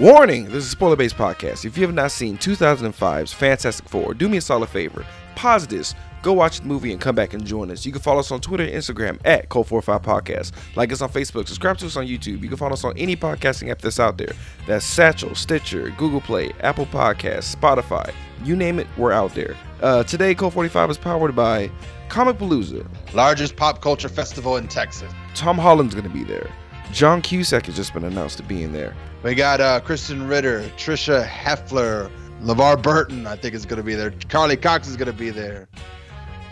Warning! This is a spoiler based podcast. If you have not seen 2005's Fantastic Four, do me a solid favor. Pause this, go watch the movie, and come back and join us. You can follow us on Twitter and Instagram at Cult45 Podcast. Like us on Facebook, subscribe to us on YouTube. You can follow us on any podcasting app that's out there. That's Satchel, Stitcher, Google Play, Apple Podcasts, Spotify. You name it, we're out there. Uh, today, Cult45 is powered by Comicpalooza. Largest pop culture festival in Texas. Tom Holland's going to be there. John Cusack has just been announced to be in there. We got uh, Krysten Ritter, Tricia Helfer, LeVar Burton, I think is going to be there. Carly Cox is going to be there.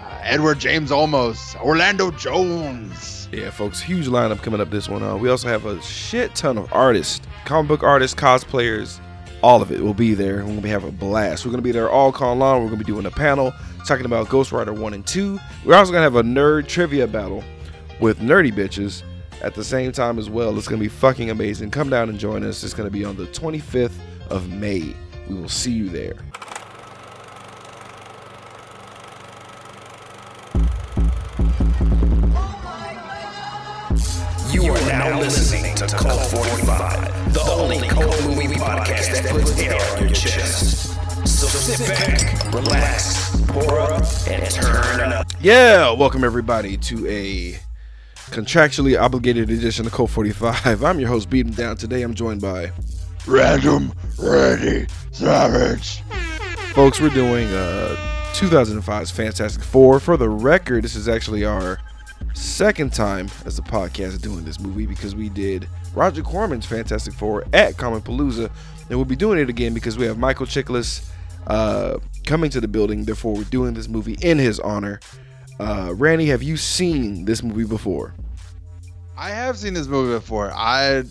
Uh, Edward James Olmos, Orlando Jones. Yeah, folks, huge lineup coming up this one. Uh, we also have a shit ton of artists, comic book artists, cosplayers, all of it will be there. We're gonna be having a blast. We're gonna be there all call long. We're gonna be doing a panel talking about Ghost Rider one and two. We're also gonna have a nerd trivia battle with nerdy bitches at the same time as well. It's gonna be fucking amazing. Come down and join us. It's gonna be on the 25th of May. We will see you there. You are now listening to Cult 45, the only cult movie podcast that puts air on your chest. So sit back, relax, pour up, and turn up. Yeah, welcome everybody to a contractually obligated edition of Cult 45. I'm your host, Beating Down. Today I'm joined by Random Randy Savage. folks. We're doing uh 2005's Fantastic Four. For the record, this is actually our second time as a podcast doing this movie because we did Roger Corman's Fantastic Four at Comicpalooza, and we'll be doing it again because we have Michael Chiklis uh, coming to the building. Therefore, we're doing this movie in his honor. Uh, Randy, have you seen this movie before? I have seen this movie before. I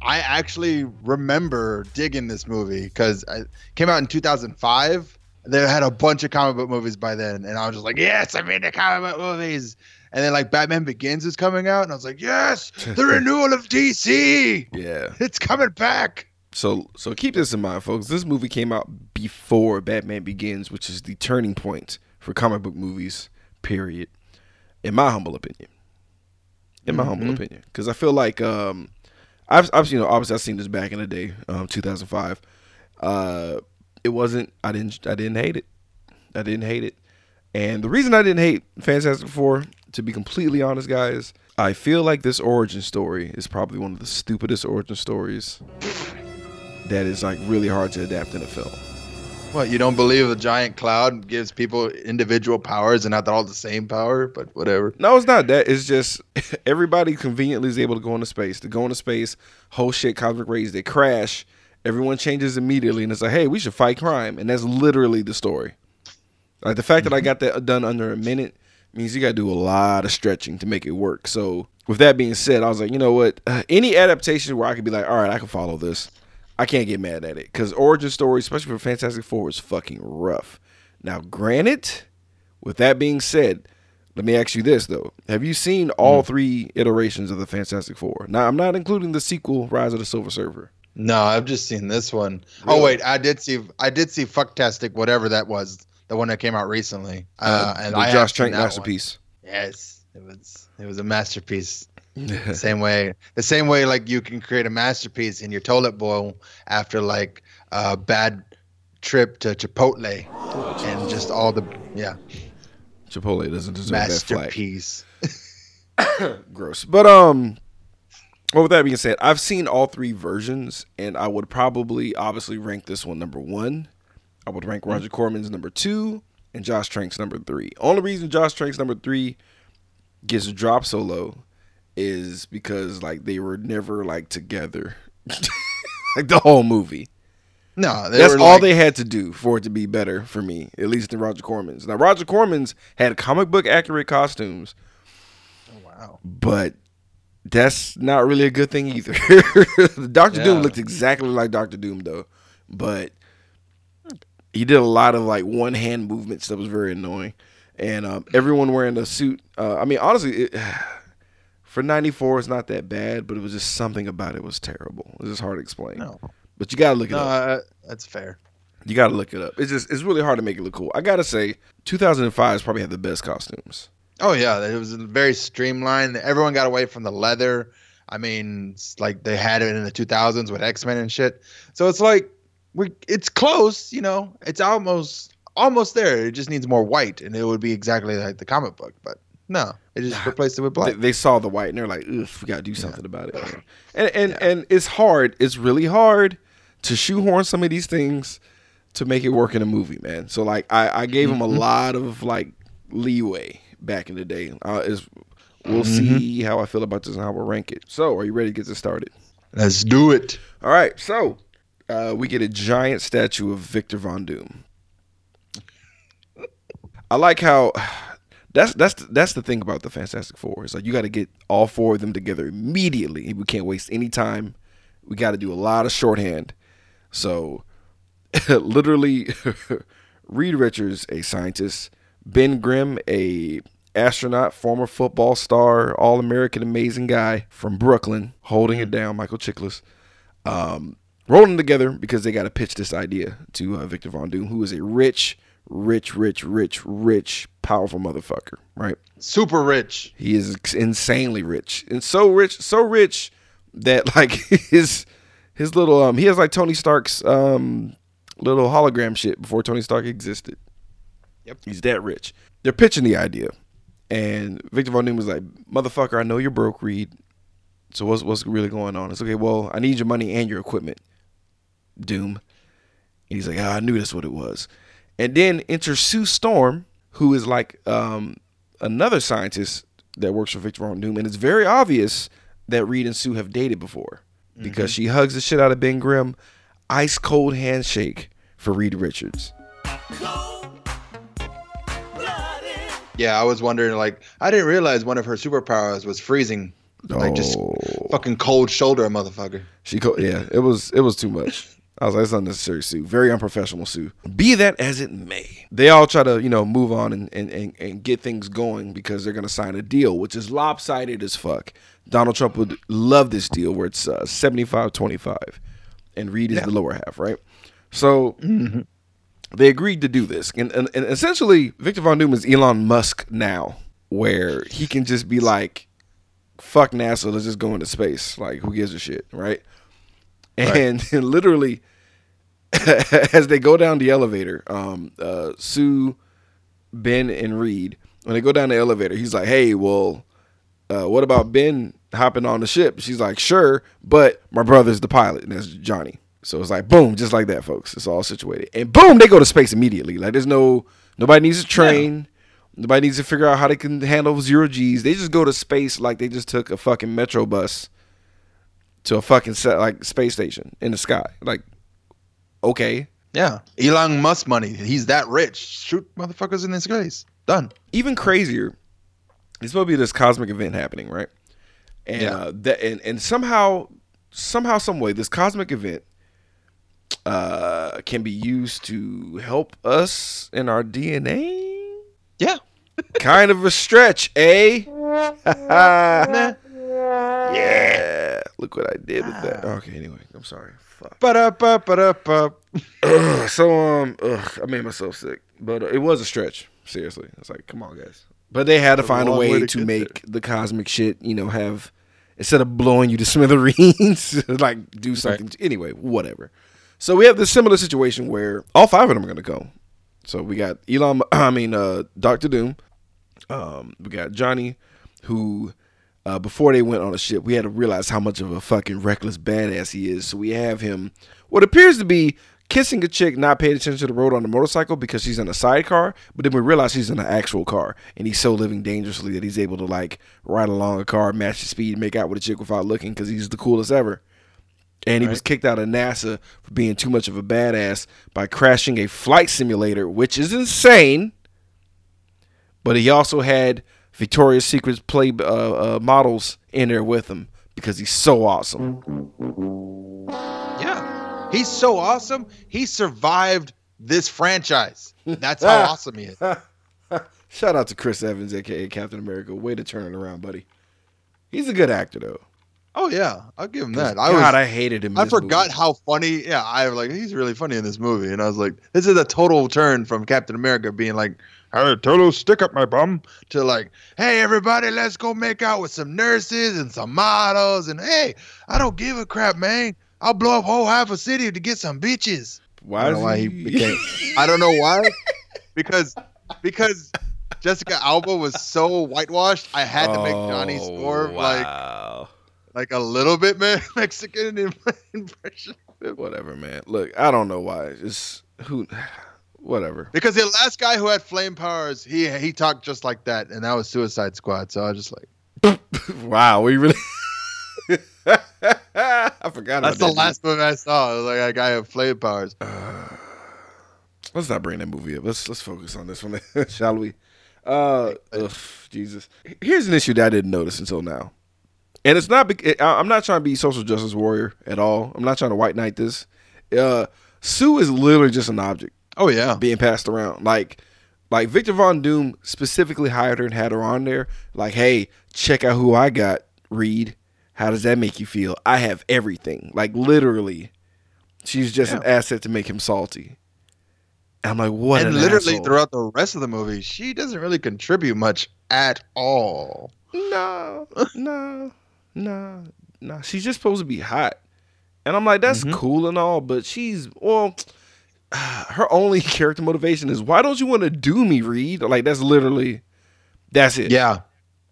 I actually remember digging this movie because it came out in 2005. They had a bunch of comic book movies by then, and I was just like, "Yes, I'm into comic book movies." And then like Batman Begins is coming out, and I was like, "Yes, the renewal of DC, Yeah. it's coming back." So so keep this in mind, folks. This movie came out before Batman Begins, which is the turning point for comic book movies. Period. In my humble opinion. In my humble opinion, because I feel like um, I've I've you know obviously I've seen this back in the day, um, 2005. Uh, it wasn't. I didn't. I didn't hate it. I didn't hate it. And the reason I didn't hate Fantastic Four, to be completely honest, guys, I feel like this origin story is probably one of the stupidest origin stories that is like really hard to adapt in a film. What you don't believe a giant cloud gives people individual powers and not all the same power, but whatever. No, it's not that. It's just everybody conveniently is able to go into space. To go into space, whole shit cosmic rays, they crash. Everyone changes immediately, and it's like, hey, we should fight crime, and that's literally the story. Like the fact that I got that done under a minute means you got to do a lot of stretching to make it work. So, with that being said, I was like, you know what? Uh, any adaptation where I could be like, all right, I can follow this. I can't get mad at it because origin story, especially for Fantastic Four, is fucking rough. Now, granted, with that being said, let me ask you this though: Have you seen all three iterations of the Fantastic Four? Now, I'm not including the sequel, Rise of the Silver Surfer. No, I've just seen this one. Really? Oh wait, I did see I did see Fucktastic, whatever that was, the one that came out recently. Uh, and the I Josh Trank that one. masterpiece. Yes, it was it was a masterpiece. same way, the same way like you can create a masterpiece in your toilet bowl after like a bad trip to Chipotle and just all the yeah Chipotle doesn't deserve that flag. masterpiece. Gross. But um well with that being said, I've seen all three versions and I would probably obviously rank this one number one. I would rank Roger Corman's number two and Josh Trank's number three. Only reason Josh Trank's number three gets dropped so low is because like they were never like together. like the whole movie. No, they That's all like, they had to do for it to be better for me, at least than Roger Corman's. Now Roger Corman's had comic book accurate costumes, Wow. but that's not really a good thing either. Doctor Doom looked exactly like Doctor Doom though, but he did a lot of like one hand movements that was very annoying, and um, everyone wearing a suit. Uh, I mean, honestly, it, for '94, it's not that bad, but it was just something about it was terrible. It's just hard to explain. No, But you gotta look it no, up. uh, that's fair. You gotta look it up. It's just it's really hard to make it look cool. I gotta say, 2005 has probably had the best costumes. Oh yeah, it was very streamlined. Everyone got away from the leather. I mean, like they had it in the 2000s with X Men and shit. So it's like we, it's close. You know, it's almost almost there. It just needs more white, and it would be exactly like the comic book. But no, it just replaced it with black. they saw the white and they're like, Ugh, we gotta do something about it. man." And and and it's hard. It's really hard to shoehorn some of these things to make it work in a movie, man. So like, I I gave him a lot of like leeway back in the day. Uh, is we'll see how I feel about this and how we'll rank it. So, are you ready to get this started? Let's do it. All right, so uh, we get a giant statue of Victor Von Doom. I like how that's that's that's the thing about the Fantastic Four. It's like you got to get all four of them together immediately. We can't waste any time. We got to do a lot of shorthand. So, literally, Reed Richards, a scientist, Ben Grimm, a astronaut, former football star, all American, amazing guy from Brooklyn, holding it down. Michael Chiklis um, rolling together because they got to pitch this idea to uh, Victor Von Doom, who is a rich, rich, rich, rich, rich, powerful motherfucker. Right? Super rich. He is insanely rich, and so rich, so rich that like his his little um he has like Tony Stark's um little hologram shit before Tony Stark existed. Yep. He's that rich. They're pitching the idea, and Victor Von Doom was like, "Motherfucker, I know you're broke, Reed. So what's what's really going on?" It's okay. Well, I need your money and your equipment. Doom. And he's like, oh, I knew that's what it was. And then enter Sue Storm, who is like um, another scientist that works for Victor Von Doom, and it's very obvious that Reed and Sue have dated before because she hugs the shit out of Ben Grimm, ice cold handshake for Reed Richards. Yeah, I was wondering. Like, I didn't realize one of her superpowers was freezing. Like, just Oh. fucking cold shoulder, a motherfucker. She co- yeah, it was it was too much. I was like, it's unnecessary, Sue. Very unprofessional, Sue. Be that as it may, they all try to you know move on and and, and, and get things going because they're gonna sign a deal, which is lopsided as fuck. Donald Trump would love this deal where it's uh, 75-25 and Reed is the lower half, right? So they agreed to do this, and, and and essentially Victor Von Doom is Elon Musk now, where he can just be like, "Fuck NASA, let's just go into space." Like, who gives a shit, right? And, literally, as they go down the elevator, um, uh, Sue, Ben, and Reed, when they go down the elevator, he's like, "Hey, well, uh, what about Ben hopping on the ship?" She's like, "Sure, but my brother's the pilot, and that's Johnny." So it's like, boom, just like that, folks. It's all situated, and boom, they go to space immediately. Like, there's no nobody needs to train. Nobody needs to figure out how they can handle zero G's. They just go to space like they just took a fucking metro bus to a fucking set, like space station in the sky. Like, okay. Yeah, Elon Musk money. He's that rich. Shoot motherfuckers in this space. Done. Even crazier, there's supposed to be this cosmic event happening, right? And Yeah. uh, that and, and somehow, somehow, some way, this cosmic event uh, can be used to help us in our DNA. Yeah. kind of a stretch, eh? Yeah. Look what I did with that. Okay, anyway, I'm sorry. Fuck. Ugh, so um, ugh, I made myself sick, but uh, it was a stretch. Seriously, it's like, come on, guys. But they had to find a long way, way to, to get make the cosmic shit, you know, have instead of blowing you to smithereens, like do something. Anyway, whatever. So we have this similar situation where all five of them are gonna go. So we got Elon, I mean, uh, Doctor Doom. Um, we got Johnny, who uh, before they went on a ship, we had to realize how much of a fucking reckless badass he is. So we have him, what appears to be kissing a chick, not paying attention to the road on the motorcycle because she's in a sidecar. But then we realize he's in an actual car, and he's so living dangerously that he's able to like ride along a car, match the speed, make out with a chick without looking because he's the coolest ever. And he was kicked out of NASA for being too much of a badass by crashing a flight simulator, which is insane. But he also had Victoria's Secret's play uh, uh, models in there with him because he's so awesome. Yeah. He's so awesome. He survived this franchise. That's how awesome he is. Shout out to Chris Evans, aka Captain America. Way to turn it around, buddy. He's a good actor though. Oh yeah, I'll give him that. God, I was I hated him. I forgot movie. how funny. Yeah, I was like, he's really funny in this movie, and I was like, this is a total turn from Captain America being like had a total stick up my bum to like, hey everybody, let's go make out with some nurses and some models and hey, I don't give a crap, man. I'll blow up whole half a city to get some bitches. Why I don't know why he became. I don't know why, because because Jessica Alba was so whitewashed. I had to make Johnny Oh, Storm like wow. like a little bit man Mexican in- impression. whatever, man. Look, I don't know why. It's who, whatever. Because the last guy who had flame powers, he he talked just like that, and that was Suicide Squad. So I was just like, wow, we really. I forgot. that's the that, last movie I saw. It was like a guy with flame powers. dude. Let's not bring that movie up. Let's let's focus on this one, shall we? Uh, ugh, Jesus. Here's an issue that I didn't notice until now, and it's not. I- I'm not trying to be social justice warrior at all. I'm not trying to white knight this. Uh, Sue is literally just an object. Oh yeah, being passed around. Like like Victor Von Doom specifically hired her and had her on there. Like, hey, check out who I got, Reed. How does that make you feel? I have everything. Like literally. She's just an asset to make him salty. I'm like, what and an literally asshole. throughout the rest of the movie, she doesn't really contribute much at all. No, no, no, no. She's just supposed to be hot. And I'm like, that's Mhm. cool and all, but she's well her only character motivation is why don't you want to do me, Reed? Like that's literally that's it. Yeah,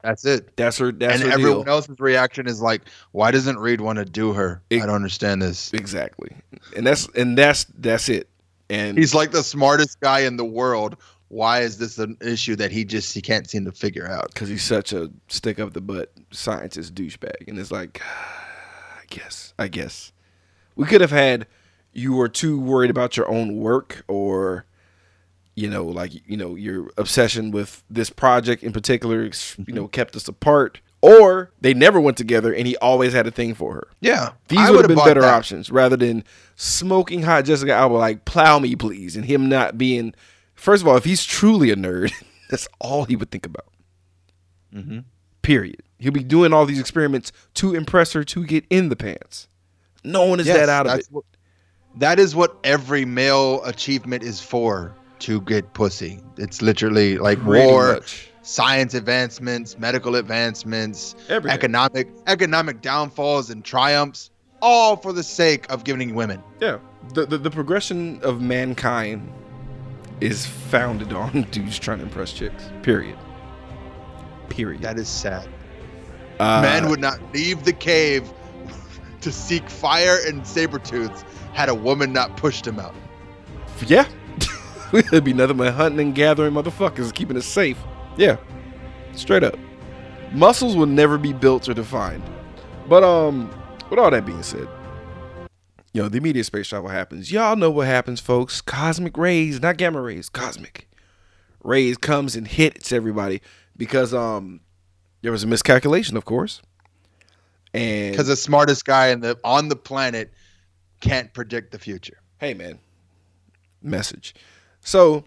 that's it. That's her that's and her everyone deal. else's reaction is like, "Why doesn't Reed want to do her? It- I don't understand this." Exactly. And that's and that's that's it. And He's like the smartest guy in the world. Why is this an issue that he just he can't seem to figure out? because he's such a stick up the butt scientist douchebag. And it's like I guess. I guess. We could have had you were too worried about your own work or you know, like you know, your obsession with this project in particular, you know, kept us apart. Or they never went together and he always had a thing for her. Yeah, These would have been better that. options rather than smoking hot Jessica Alba like plow me please and him not being first of all if he's truly a nerd that's all he would think about mm-hmm. period he'll be doing all these experiments to impress her to get in the pants no one is Yes, that out of it What, that is what every male achievement is for to get pussy. It's literally like Pretty war, much. science advancements, medical advancements, Everything. economic economic downfalls and triumphs, all for the sake of giving women. yeah the, the the progression of mankind is founded on dudes trying to impress chicks period period That is sad. uh, Man would not leave the cave to seek fire and saber tooths had a woman not pushed him out. Yeah. It'd be nothing but hunting and gathering motherfuckers, keeping it safe. Yeah. Straight up. Muscles will never be built or defined. But um, with all that being said, you know, the immediate space travel happens. Y'all know what happens, folks. Cosmic rays, not gamma rays, cosmic rays comes and hits everybody because um there was a miscalculation, of course. And Because the smartest guy in the on the planet can't predict the future. hey man. Message. So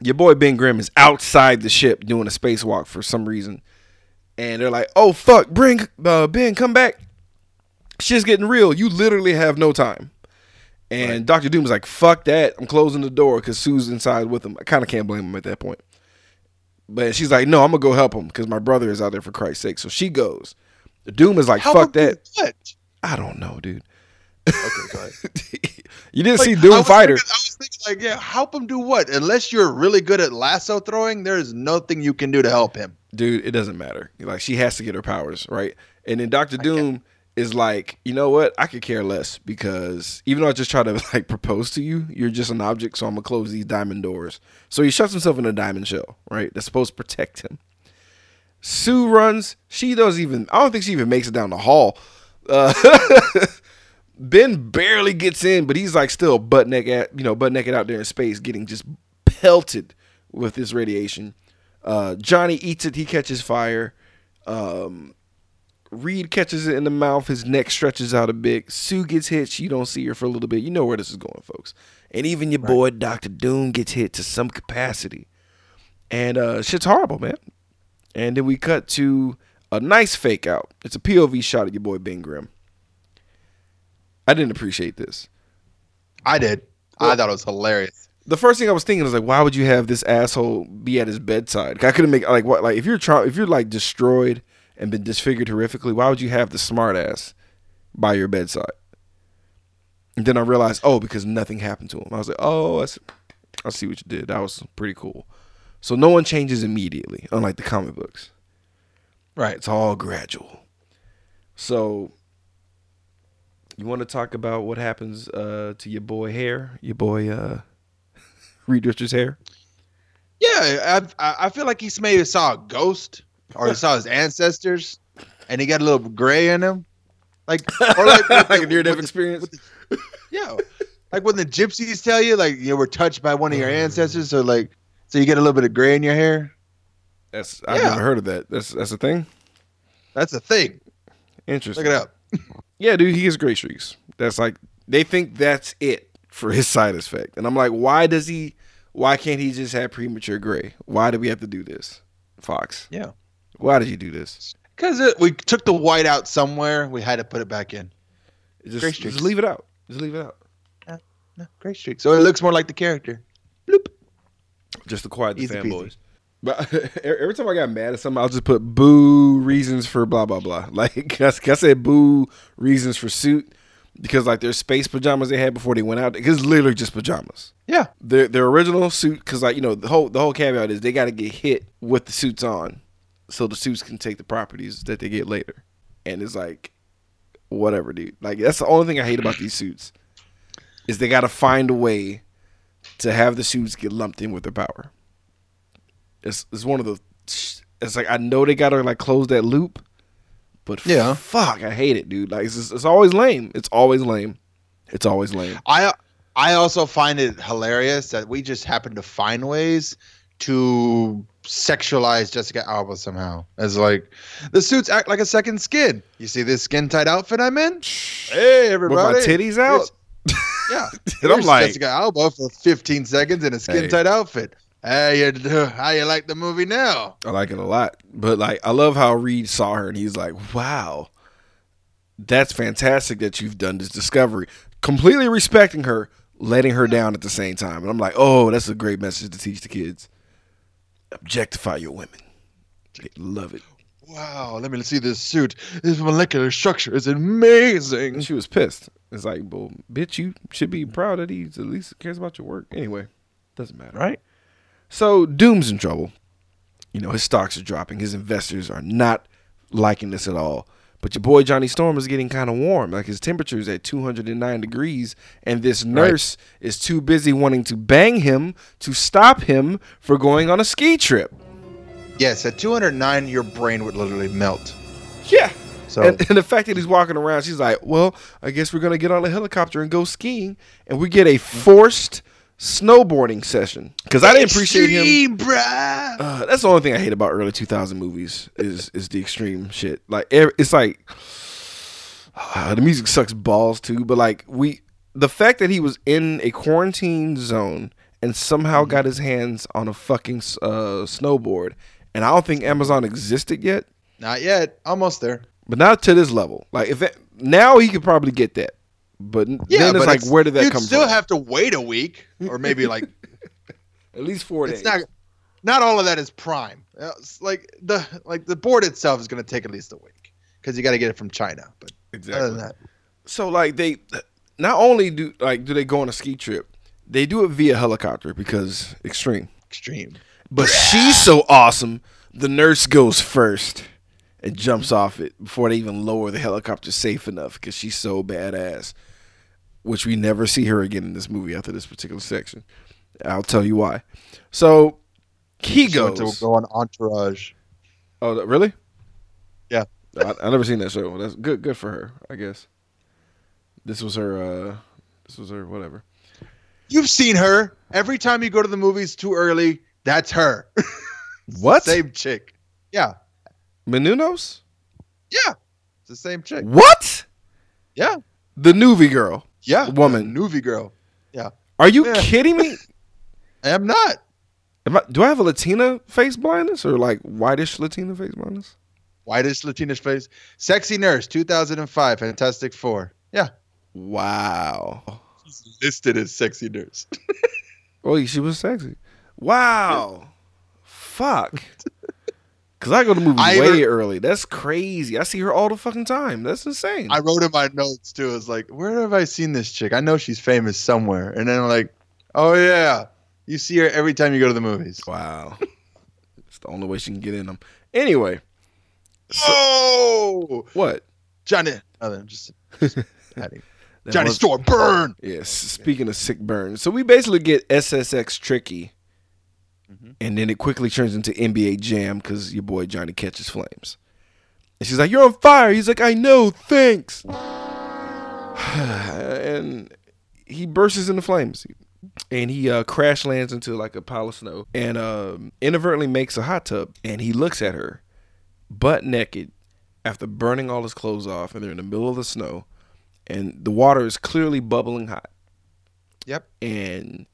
your boy ben grimm is outside the ship doing a spacewalk for some reason. And they're like oh fuck bring uh, ben come back. Shit's getting real. You literally have no time. And dr doom is like fuck that. I'm closing the door because sue's inside with him. I kind of can't blame him at that point. But she's like no i'm gonna go help him because my brother is out there for christ's sake. So she goes. Doom is like fuck that. i don't know dude Okay, go ahead. you didn't Like, see doom was fighter Thinking, I was thinking, like, yeah, help him do what? Unless you're really good at lasso throwing, there's nothing you can do to help him. dude, it doesn't matter. Like she has to get her powers, right? And then Doctor Doom is like, you know what? I could care less because even though I just try to like propose to you, you're just an object, so I'm gonna close these diamond doors. So he shuts himself in a diamond shell, right? That's supposed to protect him. Sue runs. She doesn't even. I don't think she even makes it down the hall. Uh, ben barely gets in, but he's like still butt naked, you know, butt naked out there in space, getting just pelted with this radiation. Uh, Johnny eats it. He catches fire. Um, Reed catches it in the mouth. His neck stretches out a bit. Sue gets hit. You don't see her for a little bit. You know where this is going, folks. And even your boy Doctor Doom gets hit to some capacity. And uh, shit's horrible, man. And then we cut to a nice fake out. It's a POV shot of your boy Ben Grimm. I didn't appreciate this. I did. I thought it was hilarious. the first thing I was thinking was like, why would you have this asshole be at his bedside? I couldn't make like what like if you're trying if you're like destroyed and been disfigured horrifically, why would you have the smart ass by your bedside? And then I realized, oh, because nothing happened to him. I was like, oh, I see, I see what you did. That was pretty cool. So no one changes immediately, unlike the comic books. Right. It's all gradual. So you want to talk about what happens uh, to your boy hair, your boy uh, Reed Richards hair? Yeah, I, I I feel like he maybe saw a ghost or he saw his ancestors, and he got a little gray in him, like or like, like the- a near death with the- experience. Yeah, like when the gypsies tell you, like you were touched by one of your ancestors, so like, so you get a little bit of gray in your hair. That's I've Yeah. never heard of that. That's that's a thing. That's a thing. Interesting. Look it up. Yeah, dude, he has gray streaks. That's like they think that's it for his side effect, and I'm like, why does he? Why can't he just have premature gray? Why do we have to do this, Fox? Yeah, Why did you do this? because we took the white out somewhere, we had to put it back in. Just, Gray just streaks. leave it out. Just leave it out. No, gray streaks. So it looks more like the character. Bloop. Just to quiet the Easy fanboys. But every time I got mad at something, I'll just put boo reasons for blah blah blah. Like I I said, boo reasons for suit because like their space pajamas they had before they went out. Because it's literally just pajamas. Yeah. Their their original suit because like you know the whole the whole caveat is they got to get hit with the suits on, so the suits can take the properties that they get later. And it's like, whatever, dude. Like that's the only thing I hate about these suits is they got to find a way to have the suits get lumped in with their power. It's it's one of the. It's like I know they got to like close that loop, but Yeah. fuck, I hate it, dude. Like it's just- it's always lame. It's always lame. It's always lame. I I also find it hilarious that we just happen to find ways to sexualize Jessica Alba somehow. As like the suits act like a second skin. You see this skin tight outfit I'm in? Hey everybody. With everybody. my titties out. Yeah. And I'm like- Jessica Alba for 15 seconds in a skin tight outfit. Hey, you, how you like the movie now? I like it a lot. But like I love how Reed saw her and he's like, Wow, that's fantastic that you've done this discovery. Completely respecting her, letting her down at the same time. And I'm like, Oh, that's a great message to teach the kids. Objectify your women. They love it. Wow, let me see this suit. This molecular structure is amazing. And she was pissed. It's like, well, bitch, you should be proud that he at least cares about your work. Anyway, doesn't matter. Right? So Doom's in trouble. You know, his stocks are dropping. His investors are not liking this at all. But your boy Johnny Storm is getting kind of warm. Like his temperature is at 209 degrees, and this nurse is too busy wanting to bang him to stop him for going on a ski trip. Yes, at 209, your brain would literally melt. Yeah. So And, and the fact that he's walking around, she's like, well, I guess we're going to get on a helicopter and go skiing. And we get a mm-hmm. forced snowboarding session. Because I didn't appreciate him. Uh, that's the only thing I hate about early 2000 movies is is the extreme shit. Like it's like uh, the music sucks balls too, but like we the fact that he was in a quarantine zone and somehow got his hands on a fucking uh, snowboard, and I don't think Amazon existed yet, Not yet. Almost there. but not to this level. Like if it, now he could probably get that, but Yeah, then it's but like where did that you'd come still from? have to wait a week or maybe like At least four it's days. not not all of that is prime. Uh, it's like the like the board itself is going to take at least a week because you got to get it from China. But other than that, So like they not only do like do they go on a ski trip, they do it via helicopter because extreme. extreme. But she's so awesome, the nurse goes first and jumps off it before they even lower the helicopter safe enough because she's so badass. Which we never see her again in this movie after this particular section. I'll tell you why. So he She goes. to go on Entourage. Oh, really? Yeah. I, I never seen that show. That's good. Good for her, I guess. This was her. uh This was her. Whatever. You've seen her every time you go to the movies too early. That's her. What? same chick. Yeah, Menounos? yeah, it's the same chick. What? Yeah, The Noovie girl. Yeah, Woman. the girl. Yeah. Are you Yeah. kidding me? I am not. Am I, do I have a Latina face blindness or like whitish Latina face blindness? Whitest Latina face. Sexy Nurse, 2005, Fantastic Four. Yeah, Wow. she's listed as Sexy Nurse. Oh, she was sexy. Wow. Fuck. Cause I go to movies I way early. That's crazy. I see her all the fucking time. That's insane. I wrote in my notes too. It's like, where have I seen this chick? I know she's famous somewhere. And then I'm like, oh yeah, you see her every time you go to the movies. wow. it's the only way she can get in them. Anyway, Oh, what? Johnny. Nothing. Just, just. Johnny was- Storm, burn. Yes. Speaking of sick burns, so we basically get SSX tricky, Mhm. and then it quickly turns into NBA Jam because your boy Johnny catches flames, and she's like, "You're on fire." He's like, "I know, thanks," and he bursts into flames, and he uh, crash lands into like a pile of snow, and um, inadvertently makes a hot tub, and he looks at her, butt naked, after burning all his clothes off, and they're in the middle of the snow and the water is clearly bubbling hot. Yep. And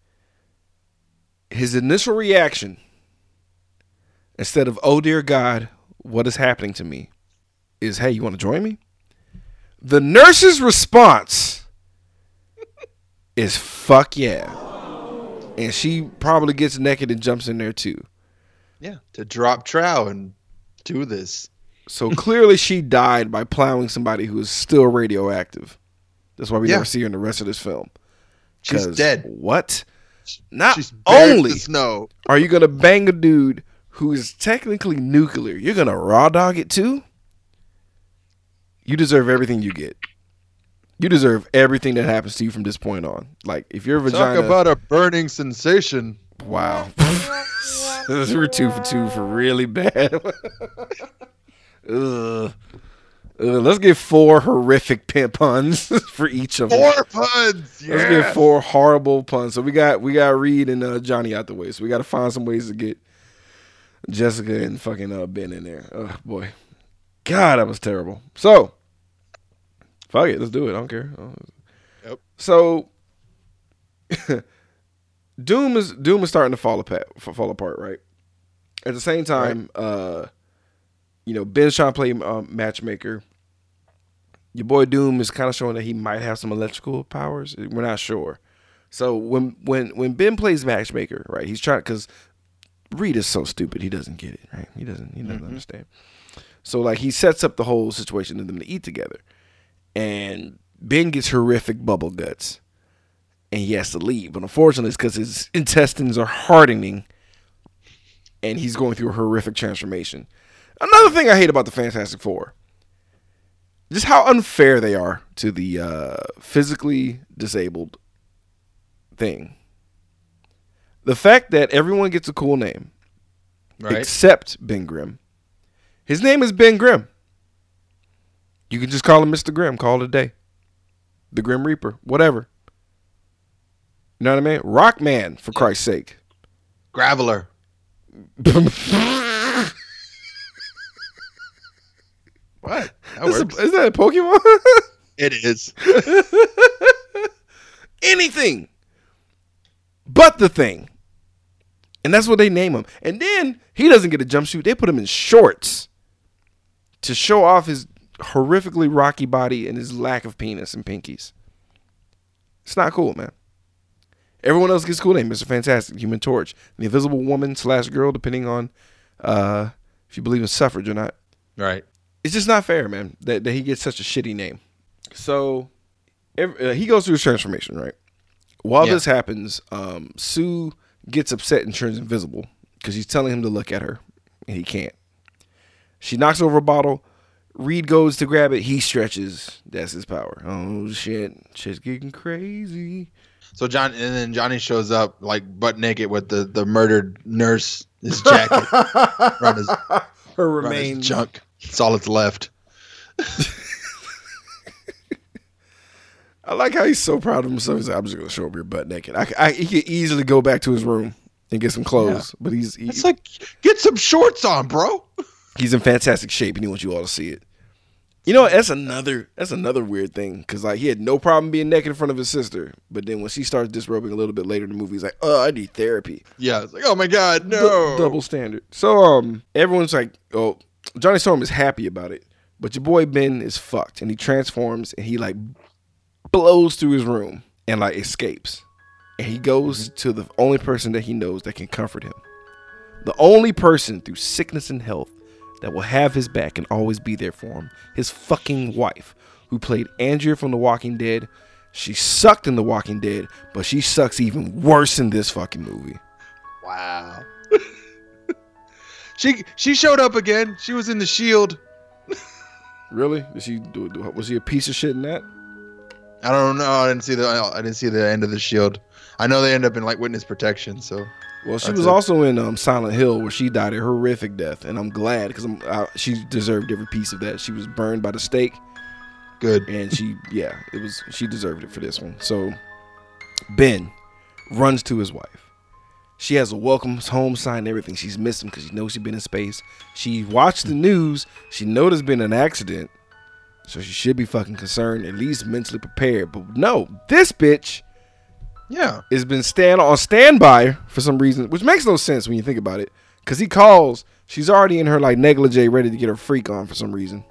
his initial reaction, instead of "Oh dear God, what is happening to me," is "Hey, you want to join me?" The nurse's response is "Fuck yeah," and she probably gets naked and jumps in there too. Yeah. To drop trow and do this. So clearly, she died by plowing somebody who is still radioactive. That's why we Yeah. never see her in the rest of this film. She's dead. What? Not She's only the snow. are you gonna bang a dude who is technically nuclear, you're gonna raw dog it too. You deserve everything you get. You deserve everything that happens to you from this point on. Like if your vagina, Talk about a burning sensation. wow, we're two for two for really bad. Ugh. Ugh, let's get four horrific puns for each of them. Four puns. Let's get four horrible puns. So we got we got Reed and uh, Johnny out the way. So we got to find some ways to get Jessica and fucking uh, Ben in there. Oh boy, God, that was terrible. So fuck it, let's do it. I don't care. Uh, Yep. So Doom is Doom is starting to fall apart. Fall apart, right? At the same time, uh, you know, Ben's trying to play um, matchmaker. Your boy Doom is kind of showing that he might have some electrical powers. We're not sure. So when when when Ben plays matchmaker, right? He's trying because Reed is so stupid. He doesn't get it, right? He doesn't. He doesn't understand. So like he sets up the whole situation for them to eat together, and Ben gets horrific bubble guts, and he has to leave. But unfortunately, it's because his intestines are hardening, and he's going through a horrific transformation. Another thing I hate about the Fantastic Four, just how unfair they are to the uh, physically disabled thing. The fact that everyone gets a cool name, Right. except Ben Grimm. His name is Ben Grimm. You can just call him Mr. Grimm. Call it a day. The Grim Reaper. Whatever. You know what I mean? Rockman, for Christ's sake. Graveler. What? That Is works. that a Pokemon? It is. Anything but the thing. And that's what they name him. And then he doesn't get a jumpsuit. They put him in shorts to show off his horrifically rocky body and his lack of penis and pinkies. It's not cool, man. Everyone else gets cool name. Mr. Fantastic, Human Torch, the Invisible Woman slash Girl, depending on uh, if you believe in suffrage or not. Right. It's just not fair, man, that, that he gets such a shitty name. So every, uh, he goes through his transformation, right? While Yeah. this happens, um, Sue gets upset and turns invisible because he's telling him to look at her, and he can't. She knocks over a bottle. Reed goes to grab it. He stretches. That's his power. Oh shit! Shit's getting crazy. So John and then Johnny shows up like butt naked with the the murdered nurse his jacket his, Her remains. junk. That's all that's left. I like how he's so proud of himself. He's like, I'm just gonna show up your butt naked. I, I, he could easily go back to his room and get some clothes, but he's he, It's like get some shorts on, bro. he's in fantastic shape and he wants you all to see it. You know, that's another that's another weird thing because like he had no problem being naked in front of his sister, but then when she starts disrobing a little bit later in the movie, he's like, "Oh, I need therapy." Yeah, it's like oh my god, no. double standard. So um, everyone's like, "Oh, Johnny Storm is happy about it," but your boy Ben is fucked, and he transforms and he like blows through his room and like escapes. and he goes mm-hmm. to the only person that he knows that can comfort him. The only person through sickness and health that will have his back and always be there for him. His fucking wife, who played Andrea from The Walking Dead. She sucked in The Walking Dead, but she sucks even worse in this fucking movie. Wow. she she showed up again. She was in the Shield. Really? Did she do, do was he a piece of shit in that? I don't know. I didn't see the I didn't see the end of the Shield. I know they end up in like witness protection. So Well, she was it. also in um, Silent Hill, where she died a horrific death, and I'm glad because she deserved every piece of that. She was burned by the stake, good. and she, yeah, it was she deserved it for this one. So Ben runs to his wife. She has a welcome home sign and everything. She's missed him because she knows she's been in space. She watched the news. She know there's been an accident, so she should be fucking concerned, at least mentally prepared. But no, this bitch Yeah. has been stand on standby for some reason, which makes no sense when you think about it. Cause he calls, she's already in her like negligee, ready to get her freak on for some reason.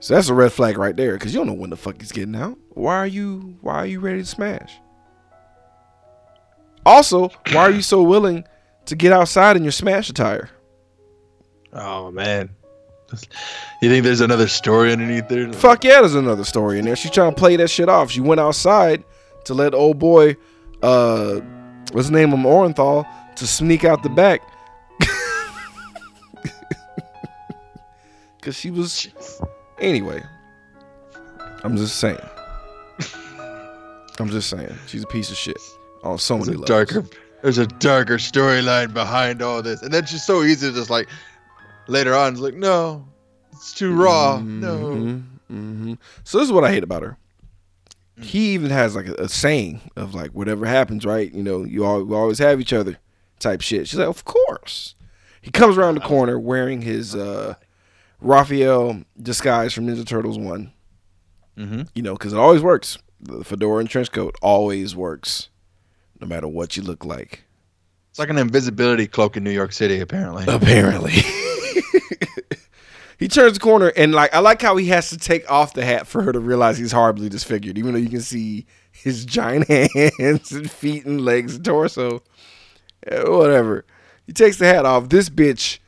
So that's a red flag right there, cause you don't know when the fuck he's getting out. Why are you why are you ready to smash? Also, why are you so willing to get outside in your smash attire? Oh man. You think there's another story underneath there? Fuck yeah, there's another story in there. She's trying to play that shit off. She went outside to let old boy, uh, what's his name, him Orenthal, to sneak out the back. Cause she was anyway. I'm just saying. I'm just saying. She's a piece of shit on so There's many levels. darker there's a darker storyline behind all this. And then she's so easy to just like later on it's like, no, it's too raw. No. Mhm, mhm. So this is what I hate about her. He even has like a, a saying of like whatever happens, right? You know, you all always have each other, type shit. She's like, of course. He comes around the corner wearing his uh, Raphael disguise from Ninja Turtles one. Mm-hmm. You know, because it always works. The fedora and trench coat always works, no matter what you look like. It's like an invisibility cloak in New York City, apparently. Apparently. he turns the corner and like I like how he has to take off the hat for her to realize he's horribly disfigured, even though you can see his giant hands and feet and legs and torso. Whatever. He takes the hat off. This bitch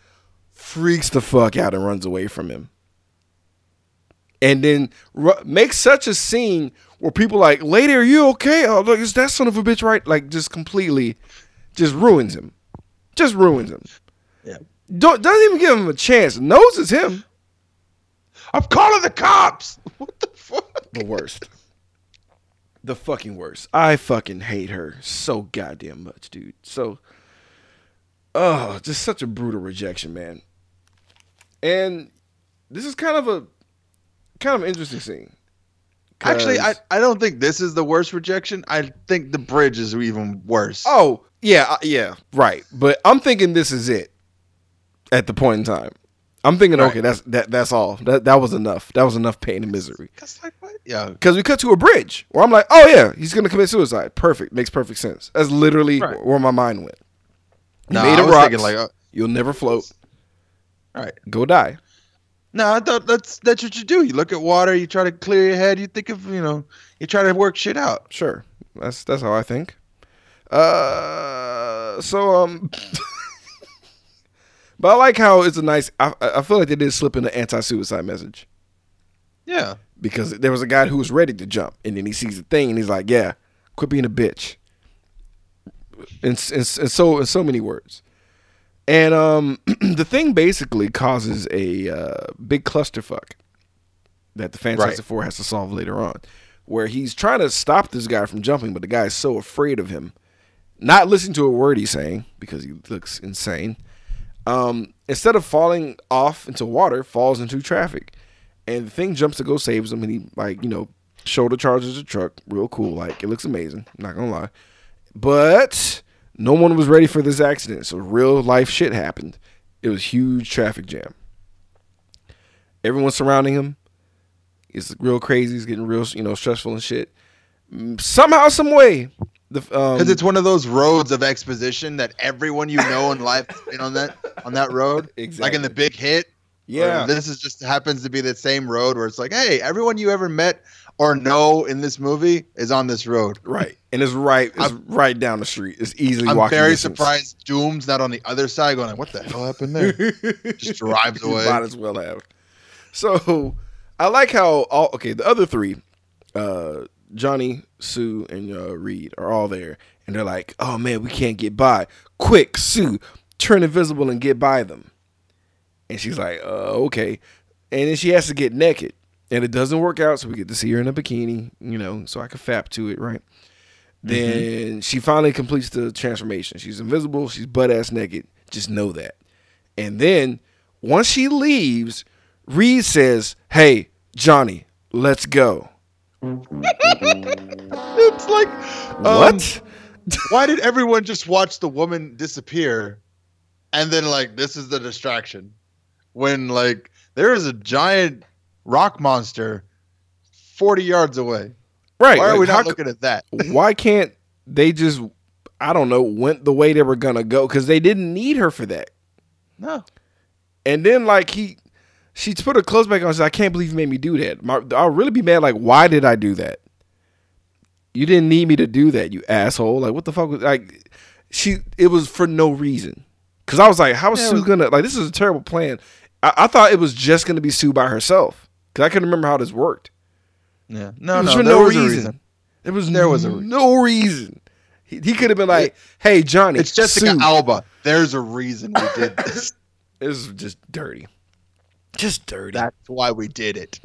freaks the fuck out and runs away from him. And then ru- makes such a scene where people like, lady, are you okay? Oh, look, is that son of a bitch right? Like just completely just ruins him. Just ruins him. Yeah. Don't doesn't even give him a chance. Knows it's him. I'm calling the cops. What the fuck? The worst. The fucking worst. I fucking hate her so goddamn much, dude. So, oh, just such a brutal rejection, man. And this is kind of a kind of interesting scene. Actually, I, I don't think this is the worst rejection. I think the bridge is even worse. oh yeah uh, yeah right. But I'm thinking this is it. At the point in time, I'm thinking Right. okay, that's that that's all. That that was enough. That was enough pain and misery. That's like what? Yeah. Because we cut to a bridge where I'm like, oh yeah, he's gonna commit suicide. Perfect, makes perfect sense. That's literally Right. where my mind went. You made I of was rocks. thinking like, uh, You'll never float. all right. Go die. No, I thought that's that's what you do. You look at water, you try to clear your head, you think of you know, you try to work shit out. Sure, that's that's how I think. Uh, so um, but I like how it's a nice. I I feel like they did slip in the anti-suicide message Yeah. because there was a guy who was ready to jump, and then he sees the thing, and he's like, "Yeah, quit being a bitch." In, in, in so in so many words, and um, the thing basically causes a uh, big clusterfuck that the Fantastic Right. Four has to solve later on, where he's trying to stop this guy from jumping, but the guy is so afraid of him, not listening to a word he's saying because he looks insane. Um, instead of falling off into water, falls into traffic, and the thing jumps to go saves him, and he like you know shoulder charges the truck, real cool, like it looks amazing. Not gonna lie, but no one was ready for this accident, so real life shit happened. It was huge traffic jam. Everyone surrounding him is real crazy. He's getting real, you know, stressful and shit. Somehow, some way, the um, Because it's one of those roads of exposition that everyone you know in life has been on that on that road. Exactly. Like in the big hit. yeah, This is just happens to be the same road where it's like, hey, everyone you ever met or know in this movie is on this road. Right, and it's right, it's right down the street. It's easily I'm very distance. surprised Doom's not on the other side going like, what the hell happened there? Just drives away. Might as well have. So I like how all okay. The other three, uh, Johnny, Sue, and uh, Reed are all there, and they're like, "Oh man, we can't get by. Quick, Sue, turn invisible and get by them." And she's like, uh, "Okay," and then she has to get naked, and it doesn't work out. So we get to see her in a bikini, you know, so I can fap to it, right? Then she finally completes the transformation. She's invisible. She's butt ass naked. Just know that. And then once she leaves, Reed says, "Hey, Johnny, let's go." It's like um, what? why did everyone just watch the woman disappear and then like this is the distraction when like there is a giant rock monster 40 yards away Right? why are like, we not co- looking at that why can't they just? I don't know. Went the way they were gonna go because they didn't need her for that. no And then like he, she put her clothes back on. She's like, I can't believe you made me do that. My, I'll really be mad. Like, why did I do that? You didn't need me to do that, you asshole. Like, what the fuck was like? She. It was for no reason. Cause I was like, how is Yeah, Sue was- gonna like? This is a terrible plan. I, I thought it was just gonna be Sue by herself. Cause I couldn't remember how this worked. yeah it no was no for there no reason. reason There was There was a reason. no reason. He, he could have been like, "Hey, Johnny, it's jessica Sue. alba there's a reason we did this is just dirty, just dirty." that's why we did it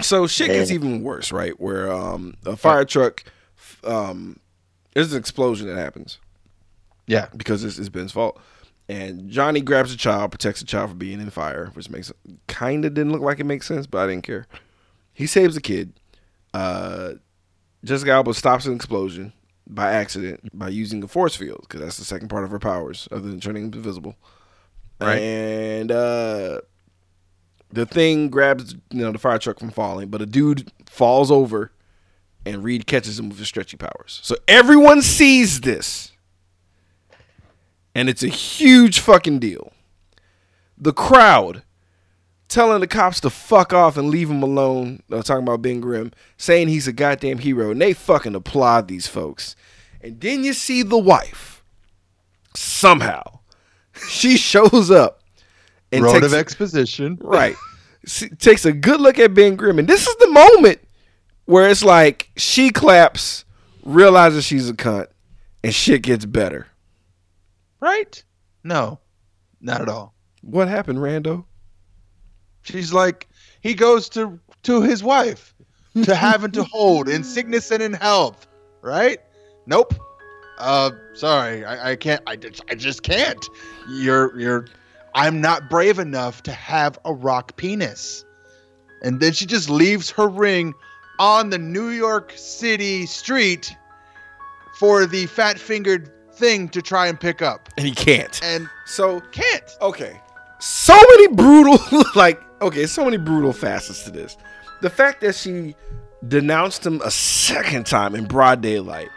So shit gets even worse, right? Where um, a fire truck, um, there's an explosion that happens yeah because it's, it's Ben's fault, and Johnny grabs a child, protects the child from being in fire, which makes kind of didn't look like it makes sense, but I didn't care. He saves the kid. Uh, Jessica Alba stops an explosion by accident by using a force field because that's the second part of her powers, other than turning invisible. Right. And uh, the thing grabs you know the fire truck from falling, but a dude falls over, and Reed catches him with his stretchy powers. So everyone sees this, and it's a huge fucking deal. The crowd telling the cops to fuck off and leave him alone. Uh, talking about Ben Grimm, saying he's a goddamn hero, and they fucking applaud these folks. And then you see the wife. Somehow, she shows up and road takes, of exposition right, s- takes a good look at Ben Grimm, and this is the moment where it's like she claps, realizes she's a cunt, and shit gets better. Right no not at all What happened, Rando? She's like, he goes to to his wife to have and to hold in sickness and in health, right? Nope. Uh, sorry, I, I can't. I, just- I just can't. You're you're. I'm not brave enough to have a rock penis. And then she just leaves her ring on the New York City street for the fat fingered thing to try and pick up, And he can't. and So can't. okay so many brutal like okay so many brutal facets to this the fact that she denounced him a second time in broad daylight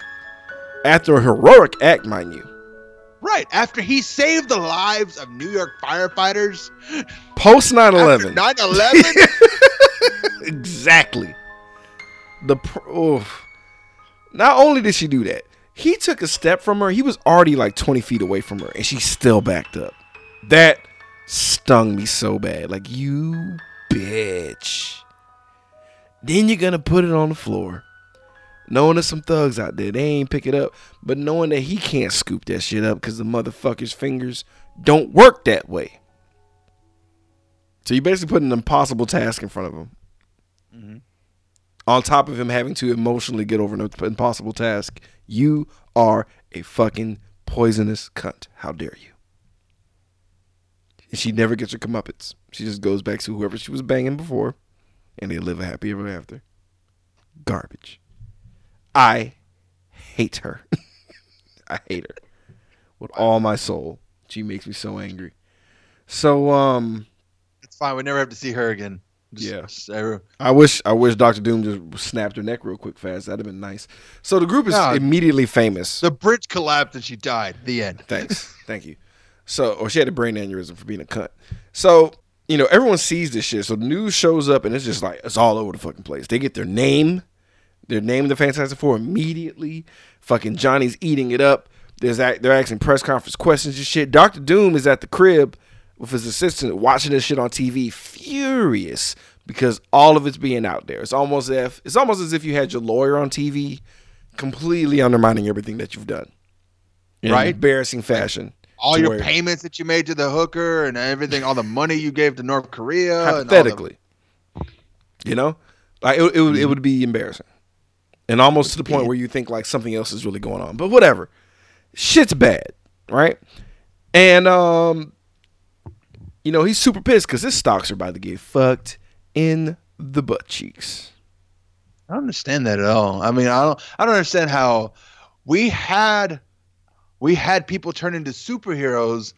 after a heroic act mind you Right after he saved the lives of New York firefighters. post 9-11 9/11? exactly the pr- oof. not only did she do that he took a step from her. He was already like 20 feet away from her and she still backed up. That stung me so bad. Like you bitch. Then you're gonna put it on the floor knowing there's some thugs out there. They ain't pick it up but knowing that he can't scoop that shit up because the motherfucker's fingers don't work that way. So you basically put an impossible task in front of him. Mm-hmm. on top of him having to emotionally get over an impossible task, you are a fucking poisonous cunt. How dare you? And she never gets her comeuppance. She just goes back to whoever she was banging before, and they live a happy ever after. Garbage. I hate her. I hate her with all my soul. She makes me so angry. So, um, it's fine. We never have to see her again. Just- Yeah. I wish I wish Doctor Doom just snapped her neck real quick fast. That'd have been nice. So the group is immediately famous. the bridge collapsed and she died. The end. Thanks, thank you. So, or she had a brain aneurysm for being a cunt. So you know, everyone sees this shit. So the news shows up and it's just like it's all over the fucking place. They get their name, their name of the Fantastic Four immediately. Fucking Johnny's eating it up. There's that they're asking press conference questions and shit. Doctor Doom is at the crib with his assistant watching this shit on TV, furious because all of it's being out there. It's almost as if it's almost as if you had your lawyer on TV, completely undermining everything that you've done, in Right. Embarrassing fashion. all your where- payments that you made to the hooker and everything, all the money you gave to North Korea, all the- hypothetically. You know, like it, it, would, it would be embarrassing, and almost to the point where you think like something else is really going on. But whatever, shit's bad, right? And um, you know he's super pissed because his stocks are about to get fucked in the butt cheeks. I don't understand that at all. I mean, I don't I don't understand how we had we had people turn into superheroes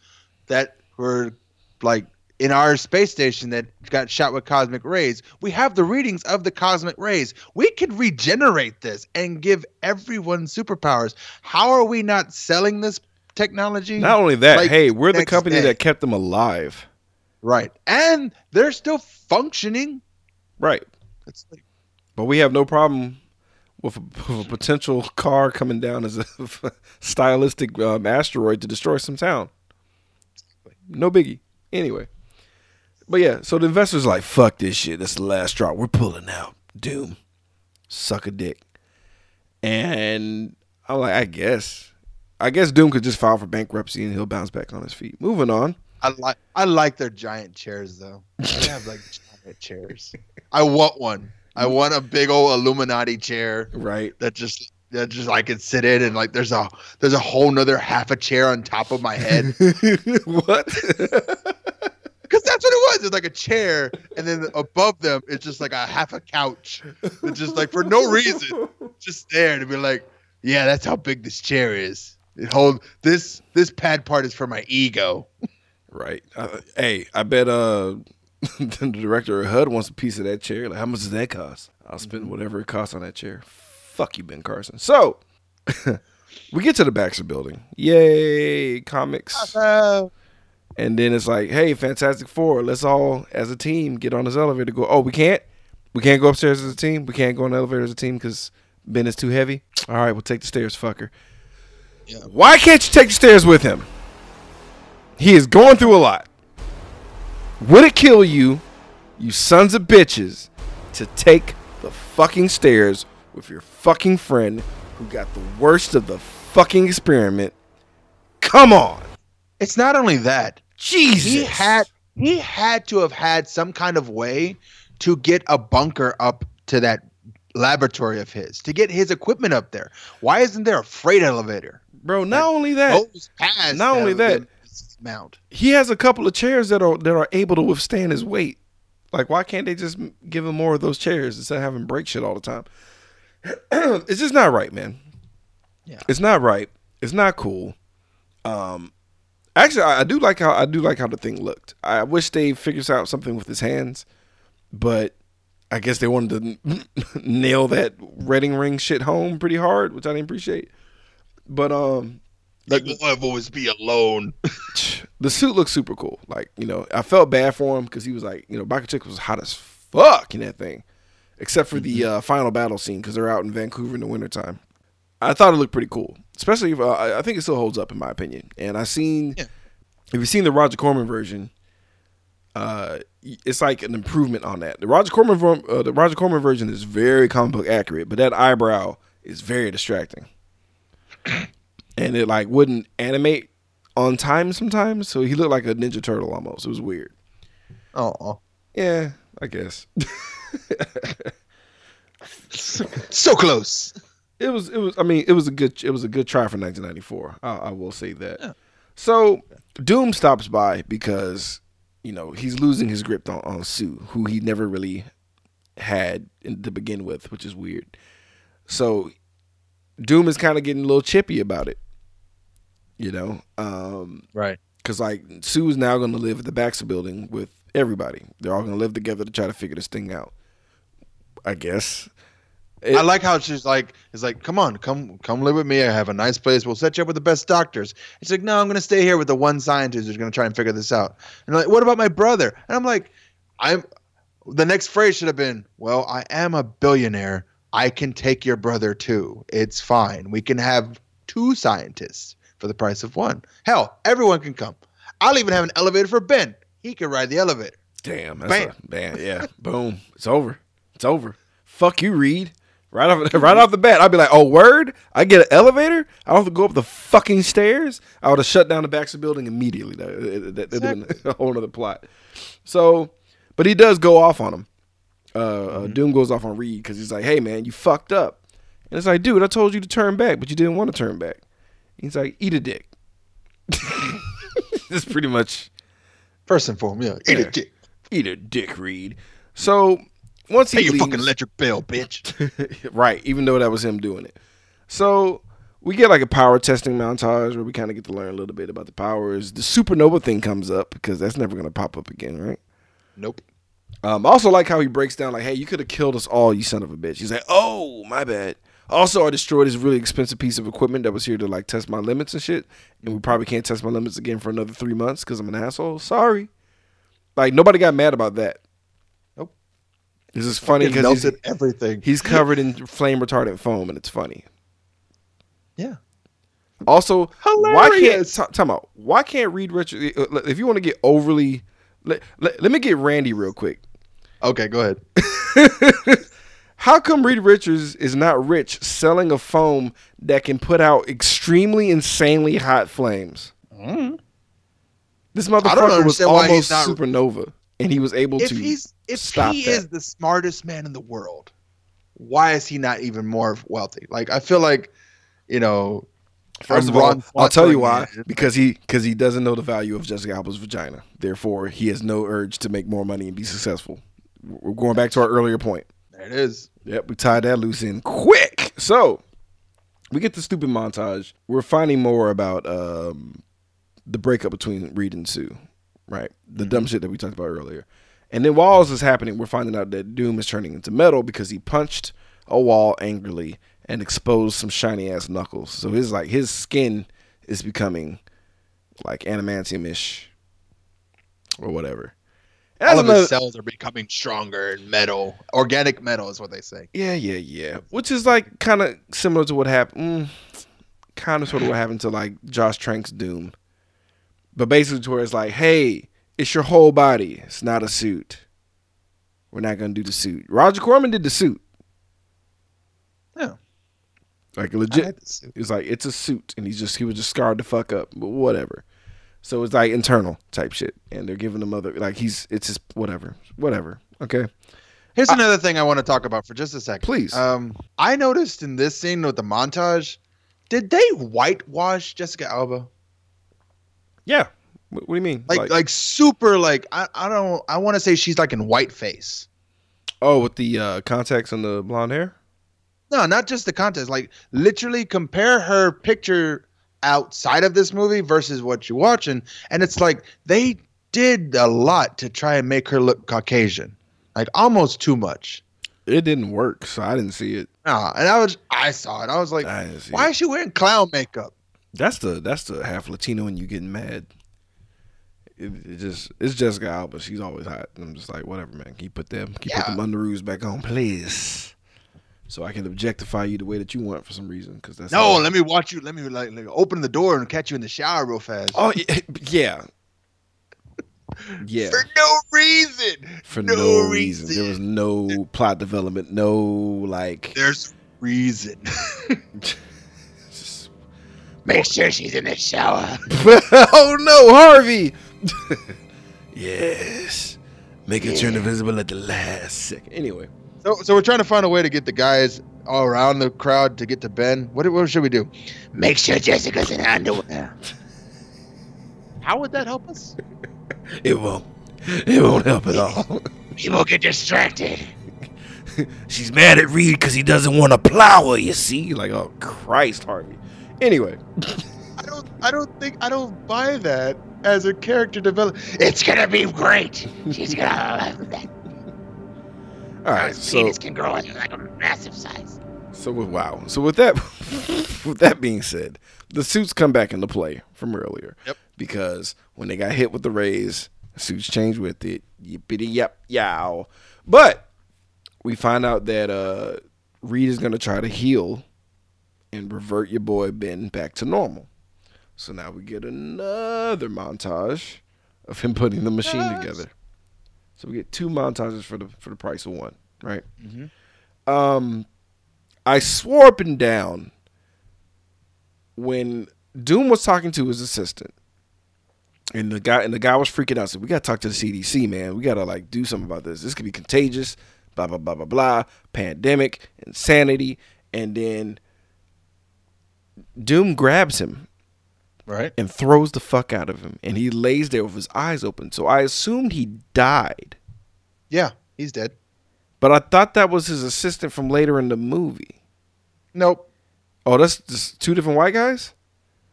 that were like in our space station that got shot with cosmic rays. We have the readings of the cosmic rays. We could regenerate this and give everyone superpowers. How are we not selling this technology? Not only that, Like, hey, we're the company day. that kept them alive, right. And they're still functioning. right? It's like But we have no problem with a, with a potential car coming down as a stylistic um, asteroid to destroy some town. No biggie. Anyway. But yeah, so the investors like, fuck this shit. That's the last straw. We're pulling out. Doom. Suck a dick. And I'm like, I guess. I guess Doom could just file for bankruptcy and he'll bounce back on his feet. Moving on. I like I like their giant chairs though. They have like giant chairs. I want one. I want a big old Illuminati chair Right. that just that just I could sit in and like there's a there's a whole nother half a chair on top of my head what? because that's what it was. It's like a chair and then above them it's just like a half a couch. It's just like for no reason, just there to be like, yeah, that's how big this chair is. It hold this this pad part is for my ego. Right. Uh, hey, I bet uh the director of HUD wants a piece of that chair. Like, how much does that cost? I'll spend whatever it costs on that chair. Fuck you, Ben Carson. So we get to the Baxter building. Yay, comics. And then it's like, hey, Fantastic Four, let's all as a team get on this elevator. Go. Oh, we can't. We can't go upstairs as a team. We can't go on the elevator as a team because Ben is too heavy. All right, we'll take the stairs, fucker. Yeah. Why can't you take the stairs with him? He is going through a lot. Would it kill you, you sons of bitches, to take the fucking stairs with your fucking friend who got the worst of the fucking experiment? Come on. It's not only that. Jesus. he had he had to have had some kind of way to get a bunker up to that laboratory of his to get his equipment up there why isn't there a freight elevator Bro, not only that, not only that- mount he has a couple of chairs that are that are able to withstand his weight. Like, why can't they just give him more of those chairs instead of having break shit all the time? it's just not right, man. Yeah. it's not right. It's not cool. Um, actually, I, I do like how I do like how the thing looked. I wish they figures out something with his hands, but I guess they wanted to nail that wedding ring shit home pretty hard, which I didn't appreciate. But um, like will I've always be alone the suit looks super cool. Like, you know, I felt bad for him because he was like, you know, Baka Chick was hot as fuck in that thing, except for the uh, final battle scene because they're out in Vancouver in the wintertime. I thought it looked pretty cool, especially if, uh, I I think it still holds up in my opinion. And I seen, Yeah. if you've seen the Roger Corman version, uh, it's like an improvement on that. The Roger Corman, uh, the Roger Corman version is very comic book accurate, but that eyebrow is very distracting, and it like wouldn't animate on time sometimes. So he looked like a Ninja Turtle almost. It was weird. oh Yeah, I guess so close it was. It was. I mean, it was a good. It was a good try for 1994. I, I will say that. So Doom stops by because you know he's losing his grip on, on Sue, who he never really had in, to begin with, which is weird. So Doom is kind of getting a little chippy about it. You know, um, right because like Sue's now going to live at the Baxter building with everybody. They're all going to live together to try to figure this thing out. I guess. It- I like how she's like, it's like, come on, come, come live with me. I have a nice place. We'll set you up with the best doctors. It's like, no, I'm gonna stay here with the one scientist who's gonna try and figure this out. And like, what about my brother? And I'm like, I'm. The next phrase should have been, well, I am a billionaire. I can take your brother too. It's fine. We can have two scientists for the price of one. Hell, everyone can come. I'll even have an elevator for Ben. He can ride the elevator. Damn, that's Bam. a man. Yeah, boom. It's over. It's over. Fuck you, Reed. Right off, right off the bat, I'd be like, "Oh, word! I get an elevator. I don't have to go up the fucking stairs." I would have shut down the Baxter Building immediately. That that that'd been a whole other plot. So, but he does go off on him. Uh, uh, Doom goes off on Reed because he's like, "Hey, man, you fucked up." And it's like, "Dude, I told you to turn back, but you didn't want to turn back." He's like, "Eat a dick." That's pretty much First and foremost, yeah, eat Yeah. a dick. eat a dick, Reed. So once he Pay your leaves, fucking electric bill, bitch. right, even though that was him doing it. So we get like a power testing montage where we kind of get to learn a little bit about the powers. The supernova thing comes up because that's never gonna pop up again, right? nope. Um, I also like how he breaks down like, "Hey, you could have killed us all, you son of a bitch." He's like, "Oh, my bad." Also, I destroyed this really expensive piece of equipment that was here to like test my limits and shit, and we probably can't test my limits again for another three months because I'm an asshole. Sorry. Like nobody got mad about that. Nope. This is funny because melted he's, everything. he's covered in flame retardant foam, and it's funny. Yeah. Also, why can't Hilarious. t- time out? Why can't Reed Richards? If you want to get overly, let, let, let me get Randy real quick. Okay, go ahead. How come Reed Richards is not rich selling a foam that can put out extremely insanely hot flames? Mm-hmm. This motherfucker was almost not- supernova, and he was able If to. he's if stop he that. is the smartest man in the world, why is he not even more wealthy? Like I feel like, you know, First of all, I'll tell you why. Because he because he doesn't know the value of Jessica Alba's vagina. Therefore, he has no urge to make more money and be successful. We're going back to our earlier point. there it is. Yep, we tied that loose in quick. So we get the stupid montage. We're finding more about um, the breakup between Reed and Sue, right? The dumb shit that we talked about earlier. And then while this is happening, we're finding out that Doom is turning into metal because he punched a wall angrily and expose some shiny ass knuckles. So his like his skin is becoming like adamantium ish or whatever. All of his cells are becoming stronger and metal. Organic metal is what they say. Yeah, yeah, yeah. Which is like kind of similar to what happened, mm, kind of sort of what happened to like Josh Trank's Doom. But basically, to where it's like, hey, it's your whole body. It's not a suit. We're not gonna do the suit. Roger Corman did the suit. Yeah. Like legit. had this. It's like it's a suit, and he's just he was just scarred the fuck up, but whatever. So it's like internal type shit, and they're giving him other like he's it's just whatever, whatever. Okay, Here's another thing I want to talk about for just a second. Please. Um, I noticed in this scene with the montage, did they whitewash Jessica Alba? yeah. What, what do you mean? Like, like, super, like I, I don't, I want to say she's like in white face. oh, with the uh, contacts and the blonde hair. No, not just the contest. Like literally compare her picture outside of this movie versus what you're watching, and it's like they did a lot to try and make her look Caucasian, like almost too much. It didn't work, so I didn't see it. Nah, and I was, I saw it. I was like, I why it. is she wearing clown makeup? That's the that's the half Latino and you getting mad. It, it just it's Jessica Alba. She's always hot. And I'm just like, whatever, man. Keep put them you Yeah. put them underoos back on, please? So I can objectify you the way that you want for some reason. Because that's No, let me watch you. Let me like, like open the door and catch you in the shower real fast. Oh yeah, yeah, yeah. For no reason. For no no, reason. reason. There was no plot development. No like. There's reason. just- Make sure she's in the shower. oh no, Harvey! yes. Make it turn invisible at the last second. Anyway. So, so we're trying to find a way to get the guys all around the crowd to get to Ben. What, what should we do? Make sure Jessica's in underwear. How would that help us? It won't. It won't help at all. People get distracted. She's mad at Reed because he doesn't want to plow her, you see? Like, oh, Christ, Harvey. Anyway. I don't. I don't think. I don't buy that as a character development. It's gonna be great. She's gonna love that. All right, His so penis can grow into like a massive size. so with wow. So with that with that being said, the suits come back into play from earlier. Yep. Because when they got hit with the rays, suits changed with it. Yippity yep yow. But we find out that uh Reed is gonna try to heal and revert your boy Ben back to normal. So now we get another montage of him putting the machine together. So we get two montages for the for the price of one, right? Um, I swore up and down when Doom was talking to his assistant, and the guy and the guy was freaking out. Said, "We gotta talk to the CDC, man. We gotta like do something about this. This could be contagious." Blah blah blah blah blah. Pandemic, insanity, and then Doom grabs him Right. and throws the fuck out of him, and he lays there with his eyes open. So I assumed he died, Yeah, he's dead. but I thought that was his assistant from later in the movie. Nope. Oh, that's just two different white guys.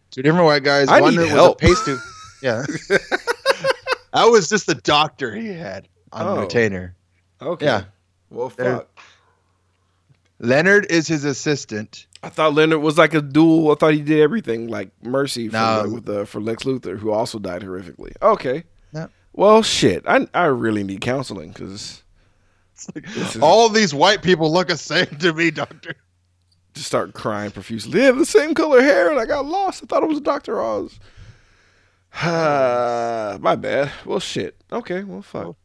Two different white guys. I One need that help. was a paste Yeah. that was just the doctor he had on Oh. retainer. Okay. Yeah. Well, fuck. Leonard is his assistant. I thought Leonard was like a dual. I thought he did everything like Mercy for, No. like, with uh, for Lex Luthor, who also died horrifically. Okay. Yep. Well, shit. I I really need counseling because This is- All these white people look the same to me, doctor. just start crying profusely. They have the same color hair, and I got lost. I thought it was Doctor Oz. My bad. Well, shit. Okay. Well, fuck.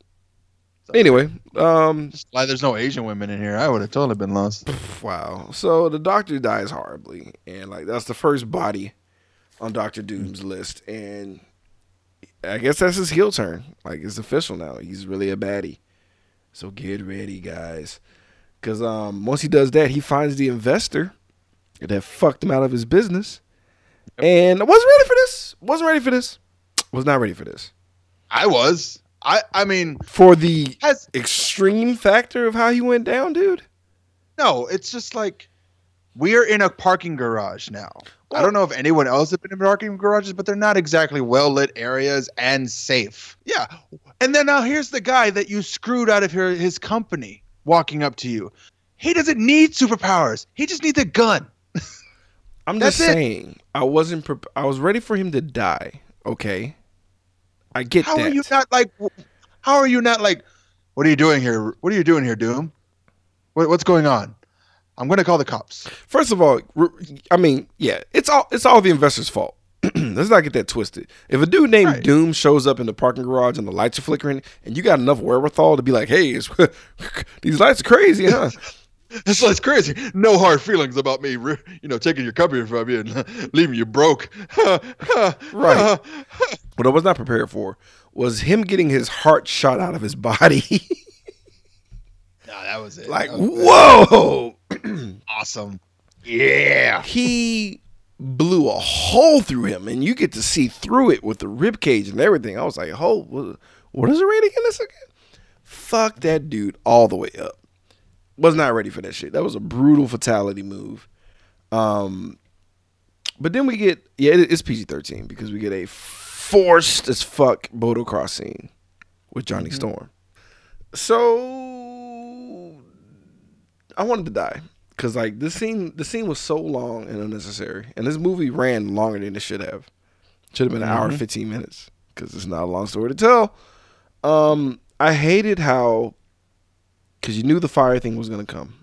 Anyway, um, Just why there's no Asian women in here. I would have totally been lost. wow. So the doctor dies horribly, and like that's the first body on Doctor Doom's list, and I guess that's his heel turn. Like it's official now. He's really a baddie. So get ready, guys, because um, once he does that, he finds the investor that fucked him out of his business, and I wasn't ready for this. Wasn't ready for this. Was not ready for this. I was. I I mean, For the has extreme factor of how he went down, dude. no, it's just like we are in a parking garage now. I don't know if anyone else has been in parking garages, but they're not exactly well lit areas and safe. Yeah. And then now here's the guy that you screwed out of your, his company walking up to you. He doesn't need superpowers. He just needs a gun. I'm That's just it. saying. I wasn't. Pre- I was ready for him to die. Okay, I get How that. are you not like? How are you not like? What are you doing here? What are you doing here, Doom? What, what's going on? I'm gonna call the cops. First of all, I mean, yeah, it's all it's all the investor's fault. Let's not get that twisted. If a dude named Right. Doom shows up in the parking garage and the lights are flickering, and you got enough wherewithal to be like, "Hey, it's, these lights are crazy, huh?" That's that's crazy. No hard feelings about me, you know, taking your company from you and leaving you broke. Right. what I was not prepared for was him getting his heart shot out of his body. Nah, that was it. like, was whoa! awesome. Yeah. he blew a hole through him, and you get to see through it with the rib cage and everything. I was like, "Oh, what, what is the rating in this again?" Fuck that dude all the way up. Was not ready for that shit. That was a brutal fatality move. Um, but then we get yeah, it- it's PG thirteen because we get a forced as fuck motocross scene with Johnny Storm. So I wanted to die because like this scene, the scene was so long and unnecessary, and this movie ran longer than it should have. Should have been an hour and fifteen minutes because it's not a long story to tell. Um, I hated how because you knew the fire thing was gonna come.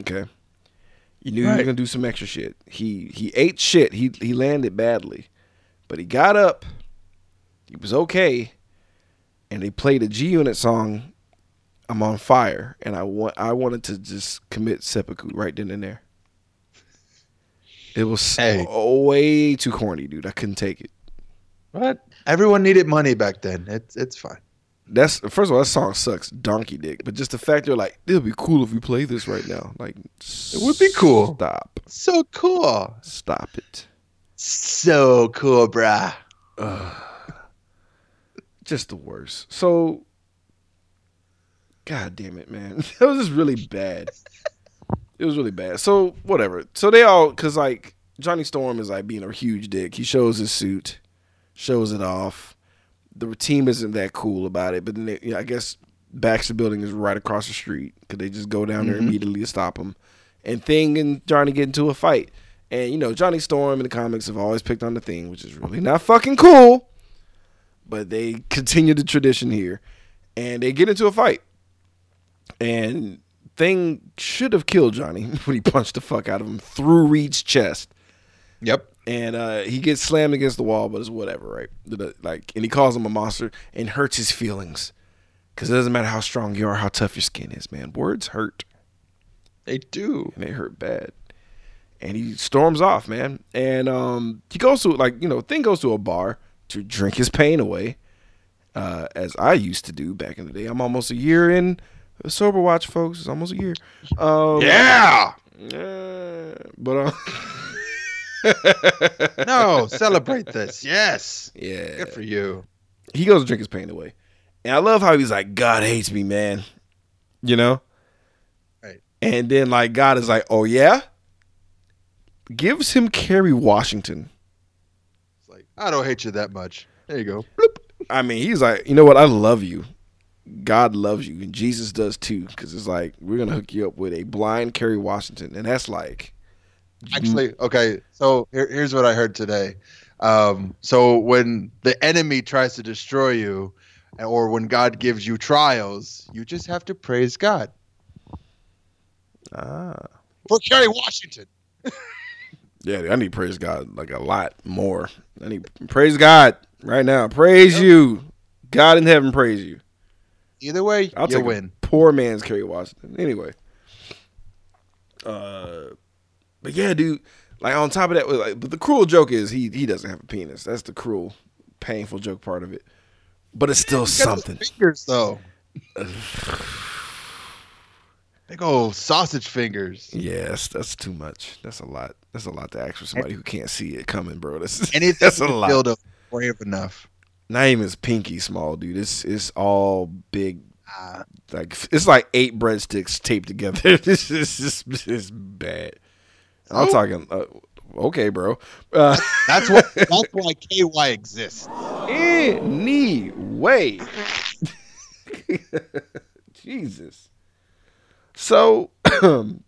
Okay, you knew he was Right. gonna do some extra shit. He he ate shit. He he landed badly, but he got up. He was okay, and they played a G Unit song I'm on fire, and I want I wanted to just commit seppuku right then and there. It was Hey. so- way too corny, dude. I couldn't take it. What? Everyone needed money back then. It's it's fine. That's first of all, that song sucks, donkey dick. But just the fact they're like, it'll be cool if we play this right now. Like, It would be cool. Stop, So cool. stop it. So cool, brah. Just the worst. So, god damn it, man, that was just really bad. It was really bad. So whatever. So they all because like Johnny Storm is like being a huge dick. He shows his suit, shows it off. The team isn't that cool about it, but then they, yeah, I guess Baxter Building is right across the street because they just go down there Mhm. immediately to stop him. And Thing and Johnny get into a fight. And you know Johnny Storm in the comics have always picked on the Thing, which is really not fucking cool. But they continue the tradition here, and they get into a fight. And Thing should have killed Johnny when he punched the fuck out of him through Reed's chest Yep. And uh, he gets slammed against the wall, but it's whatever, right? Like, and he calls him a monster and hurts his feelings because it doesn't matter how strong you are, how tough your skin is, man. Words hurt, They do. and they hurt bad. And he storms off, man. And um, he goes to like you know, thing goes to a bar to drink his pain away, uh, as I used to do back in the day. I'm almost a year in sober watch, folks. It's almost a year. Um, Yeah. uh, but uh, No, celebrate this. Yes. yeah, Good for you. he goes to drink his pain away. And I love how he's like, God hates me, man. You know? Right. And then like God is like, Oh yeah? Gives him Kerry Washington. It's like, I don't hate you that much. There you go. I mean, he's like, you know what? I love you. God loves you, and Jesus does too. Because it's like we're gonna hook you up with a blind Kerry Washington, and that's like, Actually, okay. So here, here's what I heard today. Um, so when the enemy tries to destroy you, or when God gives you trials, you just have to praise God. ah, For Kerry Washington. yeah. I need praise God like a lot more. I need praise God right now. Praise you, God in heaven. Praise you. Either way, I'll you take win. poor man's Kerry Washington. Anyway, uh, but yeah, dude. Like on top of that, like, but the cruel joke is he he doesn't have a penis. That's the cruel, painful joke part of it. But it's still those something. Fingers though. Big old sausage fingers. Yes, that's too much. That's a lot. That's a lot to ask for somebody who can't see it coming, bro. That's Anything that's a lot. feel the brave enough. Not even pinky small, dude. It's it's all big. Ah. Like it's like eight breadsticks taped together. this is just it's bad. I'm Oh. talking. Uh, okay, bro. Uh, That's what. that's why KY exists. anyway, Jesus. So, um,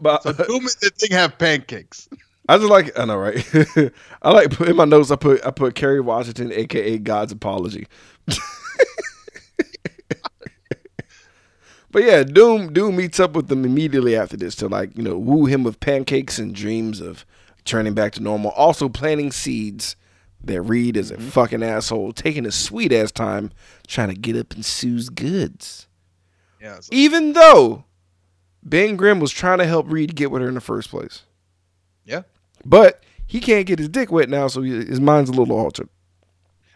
but So two minutes the thing have pancakes. I just like I know right. I like put in my notes. I put I put Kerry Washington, aka God's apology. But yeah, Doom Doom meets up with them immediately after this to like you know woo him with pancakes and dreams of turning back to normal. Also planting seeds that Reed is a mm-hmm. fucking asshole, taking a sweet ass time trying to get up in Sue's goods. Yeah. like, Even though Ben Grimm was trying to help Reed get with her in the first place. Yeah. But he can't get his dick wet now, so his mind's a little altered.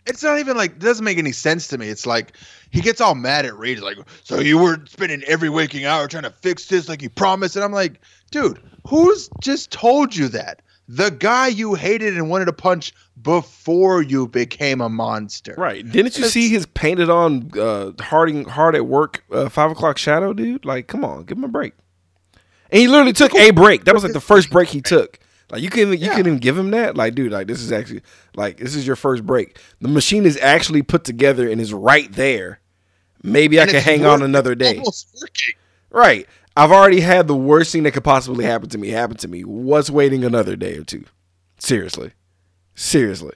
It's not even like it doesn't make any sense to me. It's like he gets all mad at Reed, like, so you were spending every waking hour trying to fix this like you promised. And I'm like, dude, who's just told you that? The guy you hated and wanted to punch before you became a monster. Right. Didn't you It's- see his painted on uh harding hard at work uh, five o'clock shadow, dude? Like, come on, give him a break. And he literally took a break. That was like the first break he took. Like you couldn't you Yeah. couldn't even give him that. Like, dude, like this is actually like this is your first break. The machine is actually put together and is right there. Maybe I can hang on another day. Right. I've already had the worst thing that could possibly happen to me happen to me. What's waiting another day or two? Seriously. Seriously.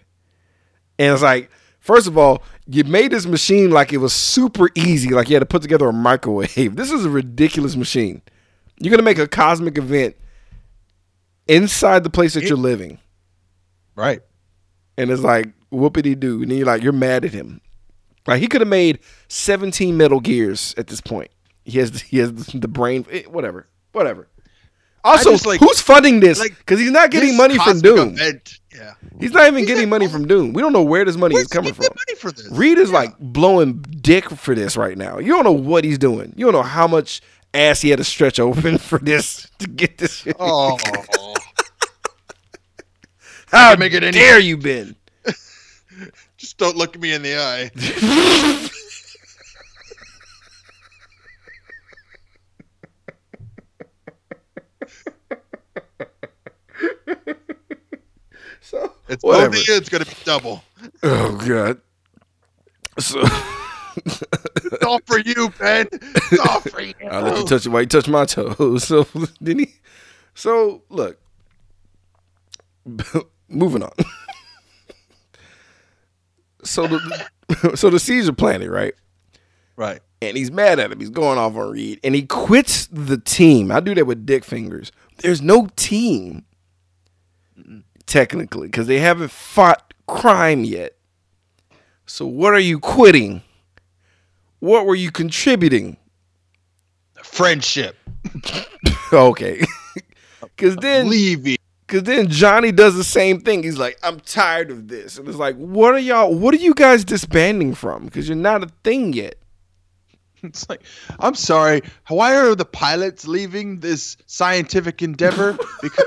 And it's like, first of all, you made this machine like it was super easy, like you had to put together a microwave. This is a ridiculous machine. You're going to make a cosmic event inside the place that you're living. Right. And it's like, whoopity doo. And then you're like, you're mad at him. Like, he could have made 17 Metal Gears at this point. He has he has the brain, eh, whatever, whatever. Also, just, like- who's funding this? like, Because he's not getting money from Doom. event- yeah. He's not even He's getting money from Doom. We don't know where this money Where's is coming from. money for this? Reed is Yeah. like blowing dick for this right now. You don't know what he's doing. You don't know how much ass he had to stretch open for this to get this. Shit. oh, how make it any- dare you, Ben? just don't look me in the eye. So It's whatever. only it's gonna be double. Oh god. So It's all for you, Ben. It's all for you. I let you touch it while you touch my toes. So didn't he? So look, moving on. so the so the seeds are planted, right? Right. And he's mad at him. He's going off on Reed, and he quits the team. I do that with dick fingers. There's no team, technically, because they haven't fought crime yet. So what are you quitting? What were you contributing? Friendship. okay. Cause then Levy. cause then Johnny does the same thing. He's like, I'm tired of this. And it's like, what are y'all what are you guys disbanding from? Because you're not a thing yet. It's like, I'm sorry. Why are the pilots leaving this scientific endeavor? Because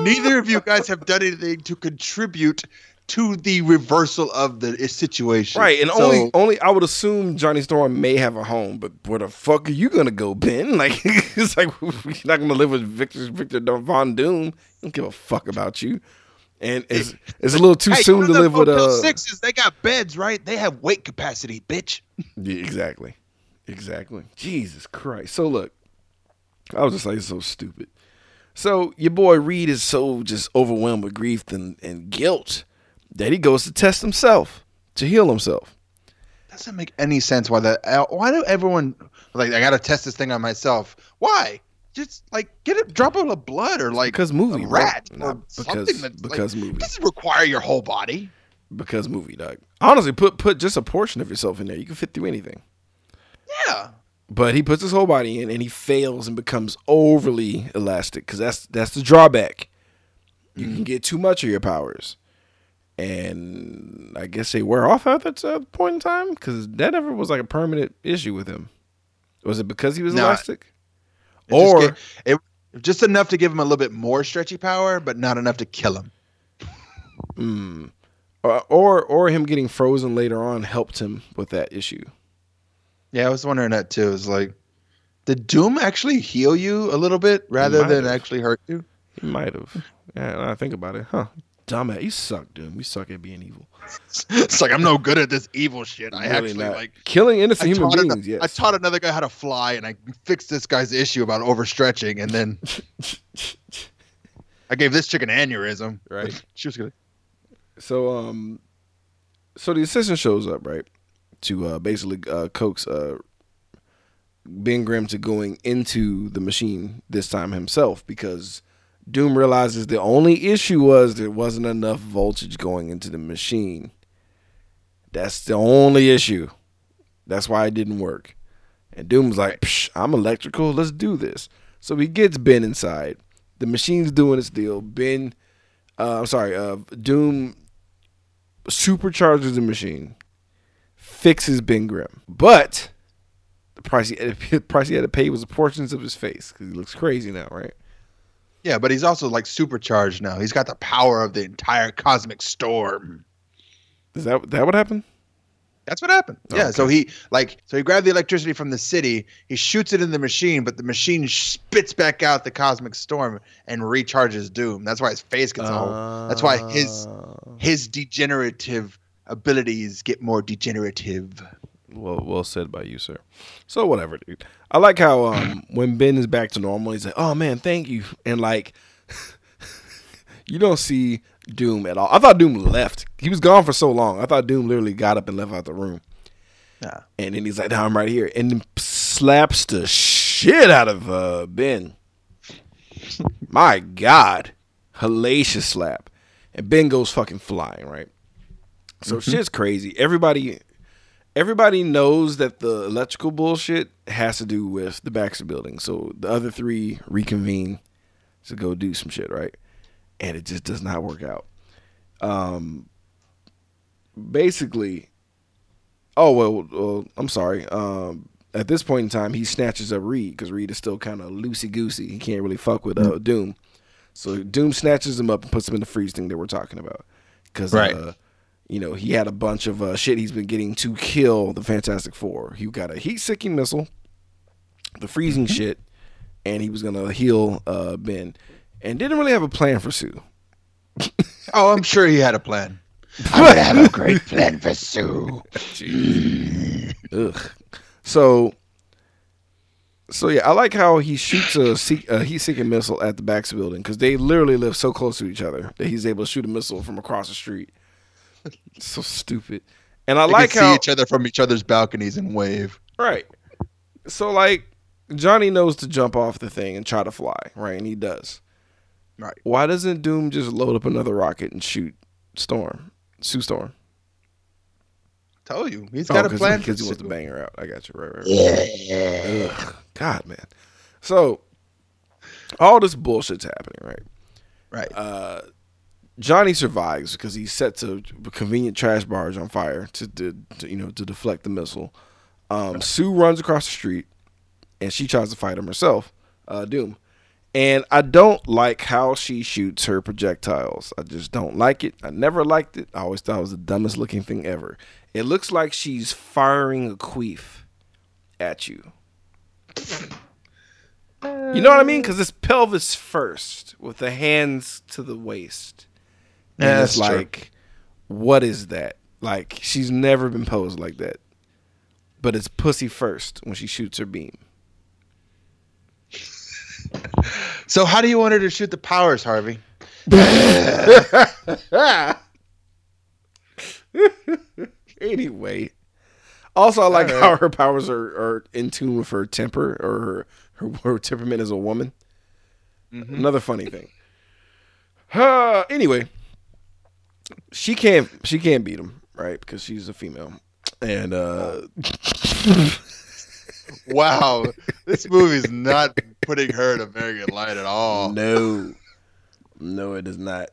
neither of you guys have done anything to contribute to the reversal of the situation. Right. And So- only only I would assume Johnny Storm may have a home, but where the fuck are you gonna go, Ben? Like it's like you're not gonna live with Victor Victor Von Doom. He don't give a fuck about you. And it's it's a little too Hey, soon to live with uh sixes. They got beds, right? They have weight capacity, bitch. Yeah, exactly. Exactly. Jesus Christ. So look, I was just like so stupid. So your boy Reed is so just overwhelmed with grief and, and guilt that he goes to test himself to heal himself. Doesn't make any sense why that. uh, Why do everyone like? I gotta test this thing on myself. Why? Just like get a drop of blood or like Because movie, a rat Nah, or because- something that's because like, movie. doesn't require your whole body. Because movie, dog. Honestly, put put just a portion of yourself in there. You can fit through anything. Yeah. But he puts his whole body in and he fails and becomes overly elastic because that's that's the drawback. You can get too much of your powers, and I guess they wear off at that uh, point in time because that never was like a permanent issue with him. Was it because he was Nah. elastic, It just or ga- it just enough to give him a little bit more stretchy power, but not enough to kill him. mm, or, or or him getting frozen later on helped him with that issue? Yeah, I was wondering that too. It's like, did Doom actually heal you a little bit rather than have. actually hurt you? He might have. Yeah, I think about it, huh? Dumbass, you suck, dude. You suck at being evil. it's like I'm no good at this evil shit. I Really actually not. like killing innocent human beings. Yes. I taught another guy how to fly, and I fixed this guy's issue about overstretching, and then I gave this chick an aneurysm. Right. She was gonna. So um, so the assistant shows up right to uh, basically uh, coax uh, Ben Grimm to going into the machine this time himself because Doom realizes the only issue was there wasn't enough voltage going into the machine. That's the only issue. That's why it didn't work. And Doom's like, Psh, I'm electrical. Let's do this. So he gets Ben inside. The machine's doing its deal. Ben, uh, I'm sorry, uh, Doom supercharges the machine, fixes Ben Grimm. But the price he, the price he had to pay was the portions of his face because he looks crazy now, right? Yeah, but he's also like supercharged now. He's got the power of the entire cosmic storm. Is that that what happened? That's what happened. Yeah, so he like so he grabbed the electricity from the city, he shoots it in the machine, but the machine spits back out the cosmic storm and recharges Doom. That's why his face gets all. That's why his Uh, his degenerative abilities get more degenerative. Well, well said by you, sir. So whatever, dude. I like how um when Ben is back to normal, he's like, "Oh man, thank you," and like you don't see Doom at all. I thought Doom left. He was gone for so long. I thought Doom literally got up and left out the room. Yeah. And then he's like, "Now I'm right here," and then slaps the shit out of uh, Ben. My God, hellacious slap, and Ben goes fucking flying. Right. So shit's crazy. Everybody, everybody knows that the electrical bullshit has to do with the Baxter building. So the other three reconvene to go do some shit, right? And it just does not work out. Um, basically, oh well, well I'm sorry. Um, at this point in time, he snatches up Reed because Reed is still kind of loosey goosey. He can't really fuck with uh, Doom. So Doom snatches him up and puts him in the freeze thing that we're talking about. Because Right. uh, you know, he had a bunch of uh, shit he's been getting to kill the Fantastic Four. He got a heat seeking missile, the freezing shit, and he was gonna heal uh, Ben, and didn't really have a plan for Sue. Oh, I'm sure he had a plan. I'm gonna have a great plan for Sue. Ugh. So, so yeah, I like how he shoots a, seek, a heat-seeking missile at the Bax building because they literally live so close to each other that he's able to shoot a missile from across the street. so stupid. And I They like can how see each other from each other's balconies and wave. right. So like Johnny knows to jump off the thing and try to fly, right? And he does. Right. Why doesn't Doom just load up another rocket and shoot Storm, Sue Storm? Tell you, He's got a plan. he, for 'cause he wants to bang her out. I got you. Right, right. right. Yeah. Ugh, God, man. So all this bullshit's happening, right? Right. Uh, Johnny survives because he sets a convenient trash barge on fire to, to, to you know to deflect the missile. Um, Sue runs across the street, and she tries to fight him herself, uh, Doom. And I don't like how she shoots her projectiles. I just don't like it. I never liked it. I always thought it was the dumbest looking thing ever. It looks like she's firing a queef at you. You know what I mean? Because it's pelvis first with the hands to the waist. And Yeah, it's that's true. like, what is that? Like, she's never been posed like that. But it's pussy first when she shoots her beam. So how do you want her to shoot the powers, Harvey? anyway. Also, I like right. how her powers are, are in tune with her temper or her, her, her temperament as a woman. Mm-hmm. Another funny thing. Uh, anyway, she can't she can't beat him, right? Because she's a female. And uh Wow, this movie's not putting her in a very good light at all. no. No, it is not.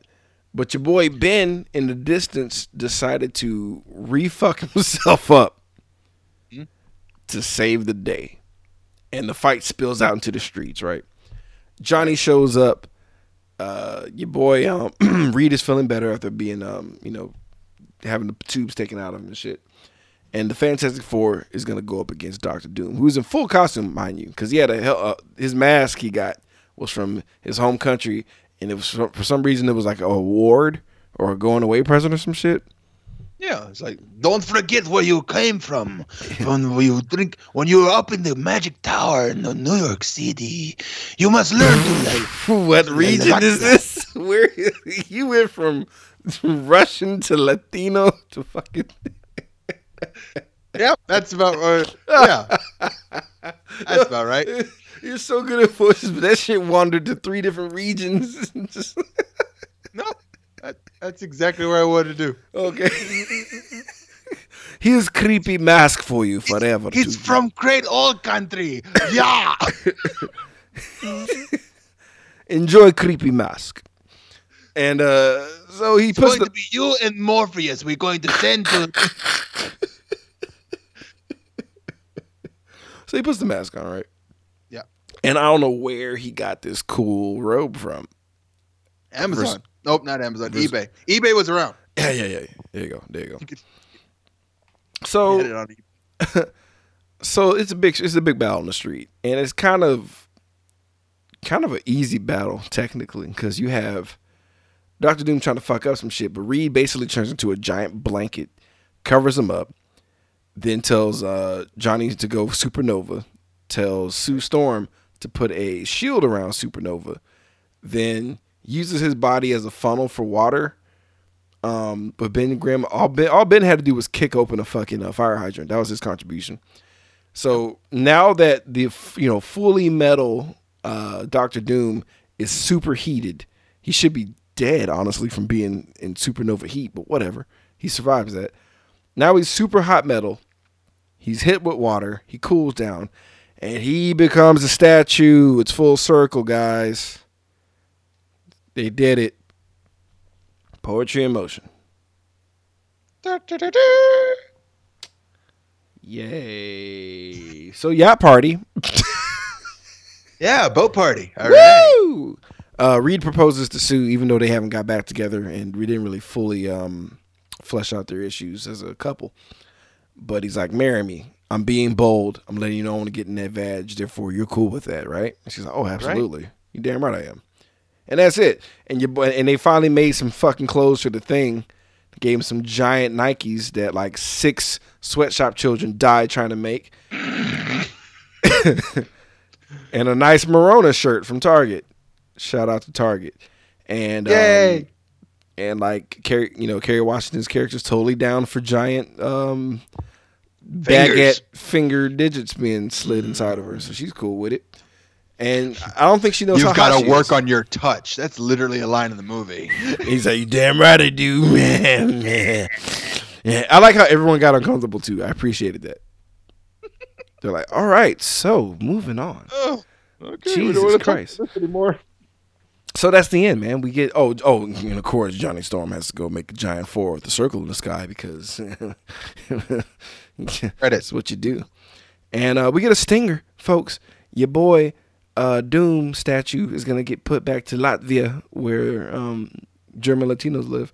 But your boy Ben in the distance decided to refuck himself up Hmm? to save the day. And the fight spills out into the streets, right? Johnny shows up. Uh, your boy um, Reed is feeling better after being, um, you know, having the tubes taken out of him and shit. And the Fantastic Four is gonna go up against Doctor Doom, who's in full costume, mind you, because he had a. Uh, his mask he got was from his home country, and it was for some reason it was like a award or a going away present or some shit. Yeah, it's like don't forget where you came from. When you drink, when you were up in the Magic Tower in New York City, you must learn to like. what region is this? Where you went from Russian to Latino to fucking Yeah, that's about right. Yeah, that's about right. You're so good at voices, but that shit wandered to three different regions. Just- No, that's exactly what I wanted to do. okay. Here's creepy mask for you forever. It's from great old country. Yeah. enjoy creepy mask. And uh so he It's puts going the to be you and Morpheus. We're going to send to. so he puts the mask on, right? Yeah. And I don't know where he got this cool robe from. Amazon. Nope, not Amazon. EBay. eBay was around. Yeah, yeah, yeah. There you go. There you go. You could So it so it's a big it's a big battle in the street and it's kind of kind of an easy battle technically because you have dr doom trying to fuck up some shit but reed basically turns into a giant blanket covers him up then tells uh, johnny to go supernova tells sue storm to put a shield around supernova then uses his body as a funnel for water um, but Ben Grimm, all Ben, all Ben had to do was kick open a fucking uh, fire hydrant. That was his contribution. So now that the you know fully metal uh, Doctor Doom is superheated, he should be dead honestly from being in supernova heat. But whatever, he survives that. Now he's super hot metal. He's hit with water. He cools down, and he becomes a statue. It's full circle, guys. They did it. Poetry in motion. Yay. So yacht party. Yeah, boat party. All right. Woo! Uh, Reed proposes to Sue, even though they haven't got back together, and we didn't really fully um, flesh out their issues as a couple. But he's like, "Marry me. I'm being bold. I'm letting you know I want to get in that vag. Therefore, you're cool with that, right?" And she's like, "Oh, absolutely. You damn right I am." And that's it. And you and they finally made some fucking clothes for the thing Gave him some giant Nikes that like six sweatshop children died trying to make. and a nice Morona shirt from Target. Shout out to Target. And um, and like Carrie, you know, Kerry Washington's character's totally down for giant um baguette finger digits being slid inside of her, so she's cool with it. And I don't think she knows You've got to work is. on your touch. That's literally a line in the movie. He's like, "You damn right I do, man." yeah. yeah, I like how everyone got uncomfortable too. I appreciated that. They're like, "All right, so moving on." oh, okay. Jesus Christ. anymore. So that's the end, man. We get oh oh, and of course Johnny Storm has to go make a giant four with the circle in the sky because that's what you do. And uh, we get a stinger, folks. Your boy uh, Doom statue is gonna get put back to Latvia where um, German Latinos live,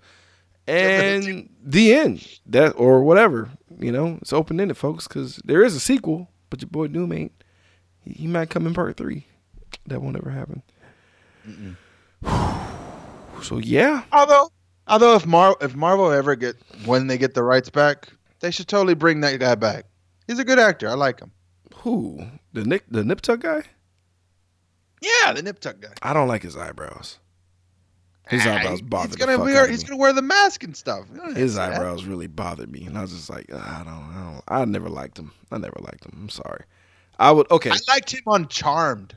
and the end. That or whatever you know. It's open ended, folks, because there is a sequel, but your boy Doom ain't. He, he might come in part three. That won't ever happen. So yeah, Although, although if Mar if Marvel ever get when they get the rights back, they should totally bring that guy back. He's a good actor. I like him. who the Nick the Nip Tuck guy? Yeah, the Nip Tuck guy. I don't like his eyebrows. His Ah, eyebrows bother He's the gonna fuck wear. out of He's me. gonna wear the mask and stuff. You don't have to His say that. eyebrows really bothered me, and I was just like, "Ugh, I don't, I don't, I never liked him. I never liked him. I'm sorry. I would okay. I liked him on Charmed.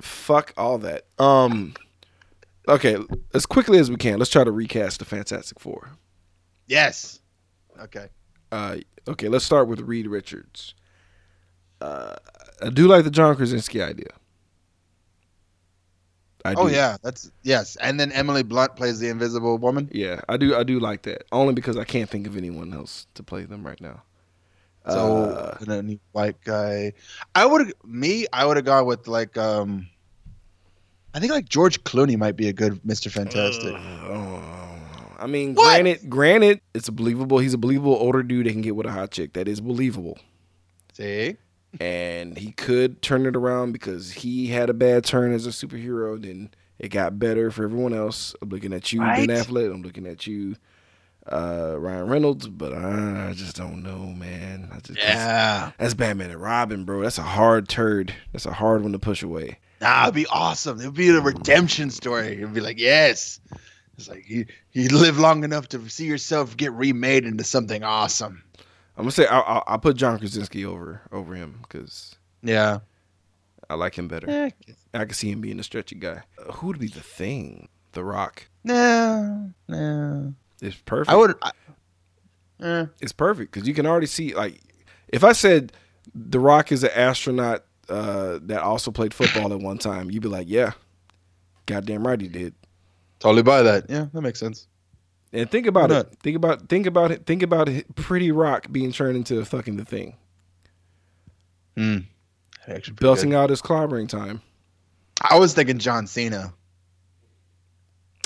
fuck all that. Um, okay, as quickly as we can, let's try to recast the Fantastic Four. Yes. Okay. Uh, okay, let's start with Reed Richards. Uh, I do like the John Krasinski idea. I Oh do. yeah, that's yes. And then Emily Blunt plays the Invisible Woman. Yeah, I do. I do like that. Only because I can't think of anyone else to play them right now. So Uh, and then white guy. I would me. I would have gone with like um. I think like George Clooney might be a good Mr. Fantastic. oh, I mean, What? granted, granted, it's a believable. He's a believable older dude that can get with a hot chick. That is believable, See, and he could turn it around because he had a bad turn as a superhero. Then it got better for everyone else. I'm looking at you, Right? Ben Affleck. I'm looking at you, uh, Ryan Reynolds. But I, I just don't know, man. I just, yeah, That's Batman and Robin, bro. That's a hard turd. That's a hard one to push away. nah, it'd be awesome. It'd be a redemption story. It'd be like yes, it's like you you live long enough to see yourself get remade into something awesome. I'm gonna say I'll, I'll, I'll put John Krasinski over over him because Yeah. I like him better. Eh, I can see him being a stretchy guy. Uh, who would be the thing? The Rock. no, no. It's perfect. I would. I, eh. It's perfect because you can already see like if I said The Rock is an astronaut uh, that also played football at one time, you'd be like, yeah, goddamn right he did. Totally buy that. Yeah, that makes sense. And think about it. Think about think about it. Think about it. Pretty Rock being turned into fucking the thing, Hmm. Actually, belting good. out his clobbering time. I was thinking John Cena.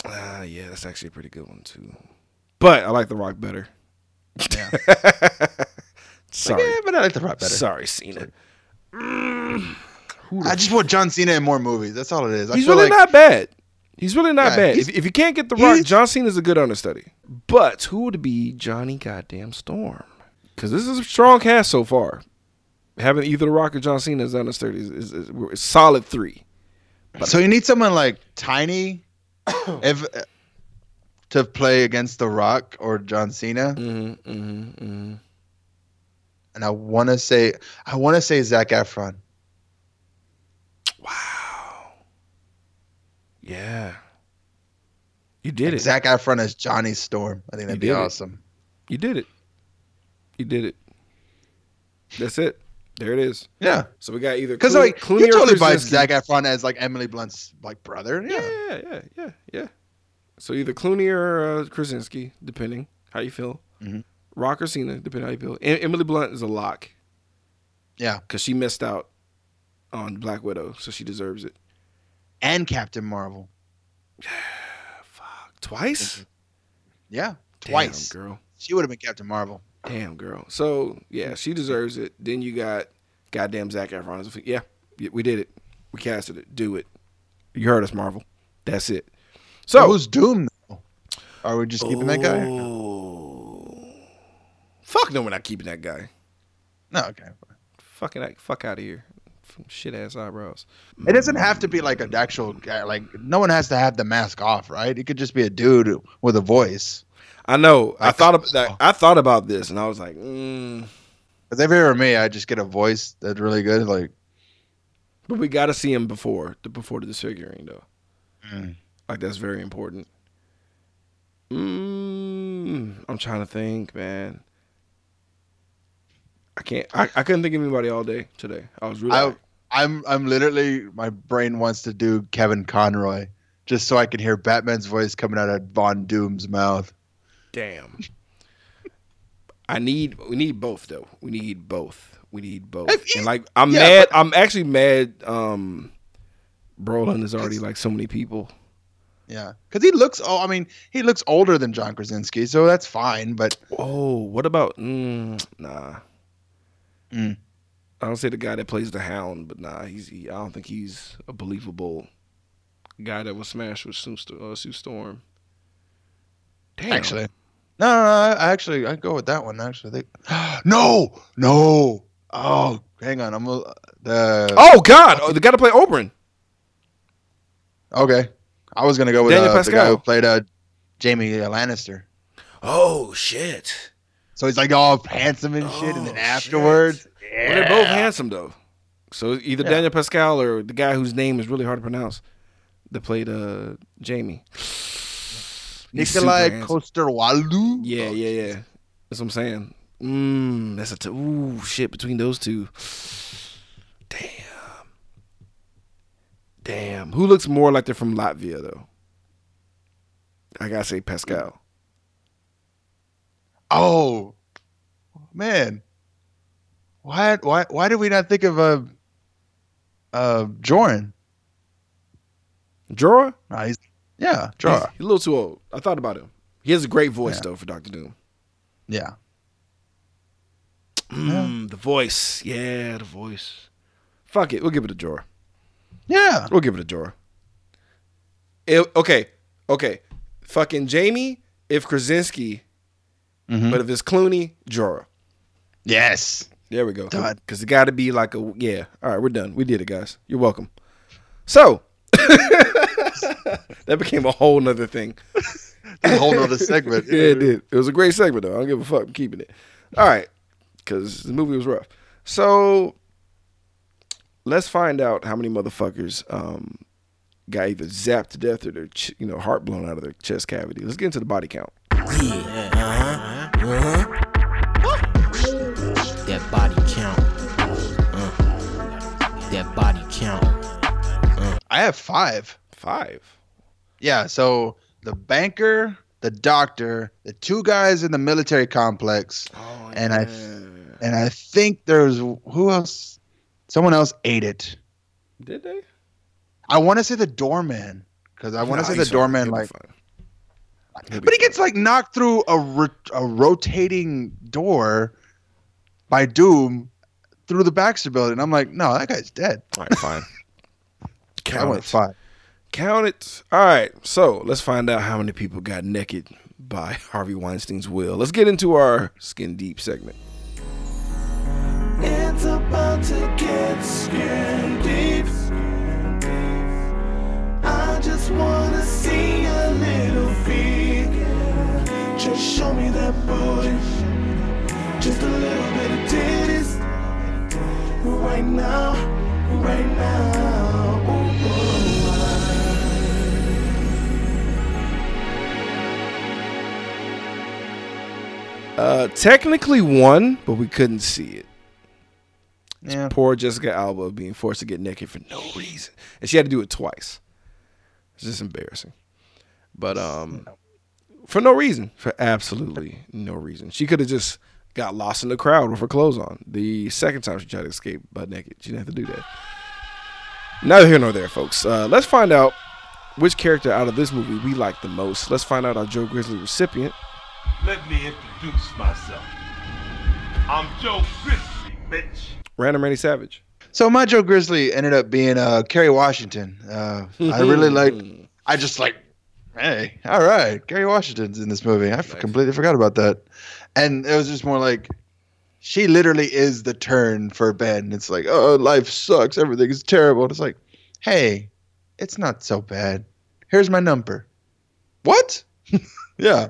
Ah, yeah, that's actually a pretty good one too. But I like The Rock better. Yeah. Sorry, Like, eh, but I like the Rock better. sorry, Cena. Mm, I just want John Cena in more movies. That's all it is. I He's feel really like not bad. He's really not Yeah, bad. If, if you can't get The Rock, John Cena is a good understudy. But who would be Johnny Goddamn Storm? Because this is a strong cast so far. Having either The Rock or John Cena as understudy is, is, is, is solid three. so. You need someone like Tiny, if uh, to play against The Rock or John Cena. Mm-hmm, mm-hmm, mm-hmm. And I want to say, I want to say Zac Efron. Wow. Yeah. You did it. Zac Efron as Johnny Storm. I think that'd You be did it. awesome. You did it. You did it. That's it. There it is. Yeah, So we got either because like Clooney you or totally buy. Zac Efron as like Emily Blunt's like brother. Yeah, Yeah, yeah, yeah, yeah. So either Clooney or uh, Krasinski, depending how you feel. Mhm. Rock or Cena, depending how you feel. Emily Blunt is a lock yeah, because she missed out on Black Widow, so she deserves it. And Captain Marvel. Fuck, twice? Mm-hmm. Yeah, twice. Damn, girl. She would have been Captain Marvel. Damn, girl. So yeah, she deserves it. Then you got goddamn Zac Efron. Yeah, we did it. We casted it. Do it. You heard us, Marvel. That's it. So who's Doom though? Are we just keeping that guy? Oh, Fuck no, we're not keeping that guy. No, okay. Fucking fuck out of here. Shit ass eyebrows. It doesn't have to be like an actual guy. Like no one has to have the mask off, right? It could just be a dude with a voice. I know. I Like- thought about that. I thought about this, and I was like, mm, if it were me, I just get a voice that's really good. Like, but we got to see him before the before the disfiguring, though. Mm. Like that's very important. Mm, I'm trying to think, man. I can't. I, I couldn't think of anybody all day today. I was really. I, I'm I'm literally my brain wants to do Kevin Conroy just so I can hear Batman's voice coming out of Von Doom's mouth. damn. I need. We need both though. We need both. We need both. And like, I'm yeah, mad. I'm actually mad. Um, Brolin is already like so many people. Yeah, because he looks. Oh, I mean, he looks older than John Krasinski, so that's fine. But Oh, what about? Mm, nah. Mm. I don't say the guy that plays the Hound, but nah, he's. He, I don't think he's a believable guy that was smashed with Sue, uh, Sue Storm. Damn. actually, no, no, no. I actually I go with that one. Actually, they, no, no. Oh, hang on. I'm a, the. Oh God! Oh, the guy to play Oberyn. Okay, I was gonna go with Daniel uh, the guy who played uh, Jaime Lannister. Oh shit! So he's like all handsome and shit, and then Oh, afterwards, Well, they're both handsome though. So either Yeah. Daniel Pascal or the guy whose name is really hard to pronounce that played uh Jaime. Nikolaj handsome. Coster-Waldau. Yeah, yeah, yeah. That's what I'm saying. Mmm, that's a t- ooh shit between those two. Damn. Damn. Who looks more like they're from Latvia though? I gotta say Pascal. Oh, man. Why, why, why did we not think of uh, uh, Joran? Jorah? Nah, he's, yeah, He's, Jorah. he's a little too old. I thought about him. He has a great voice Yeah. though for Doctor Doom. Yeah. Mm, the voice. Yeah, the voice. Fuck it. We'll give it a Jorah. Yeah. We'll give it a Jorah. It- okay. Okay. Fucking Jaime, if Krasinski, Mhm. but if it's Clooney, Jorah. Yes. There we go. Because it got to be like a, yeah. All right, we're done. We did it, guys. You're welcome. So, that became a whole nother thing. A whole nother segment. yeah, it did. It was a great segment, though. I don't give a fuck. I'm keeping it. All right. Because the movie was rough. So, let's find out how many motherfuckers um, got either zapped to death or their ch- you know heart blown out of their chest cavity. Let's get into the body count. That I have five. Five. Yeah. So the banker, the doctor, the two guys in the military complex, Oh, And I- and I think there's who else? Someone else ate it. did they? I want to say the doorman because I want to say the doorman like. But he gets like knocked through a ro- a rotating door by Doom through the Baxter building. And I'm like, no, that guy's dead. All right, fine. I Count went it. five. Count it. All right. So let's find out how many people got naked by Harvey Weinstein's will. Let's get into our skin deep segment. It's about to get skin deep. I just wanna see a little peek. Just show me that booty. Just a little bit of titties. Right now, right now. Uh, technically one, but we couldn't see it. Yeah. Poor Jessica Alba being forced to get naked for no reason, and she had to do it twice. It's just embarrassing. But um, for no reason, for absolutely no reason, she could have just got lost in the crowd with her clothes on. The second time she tried to escape butt naked, she didn't have to do that. Neither here nor there, folks. Uh, let's find out which character out of this movie we like the most. Let's find out our Joe Grizzly recipient. Let me introduce myself. I'm Joe Grizzly, bitch. Random Randy Savage. So my Joe Grizzly ended up being uh, Kerry Washington. Uh, I really like. I just like. Hey, all right. Gary Washington's in this movie. I f- completely forgot about that. And it was just more like she literally is the turn for Ben. It's like, oh, life sucks. Everything is terrible. And it's like, hey, it's not so bad. Here's my number. What? yeah.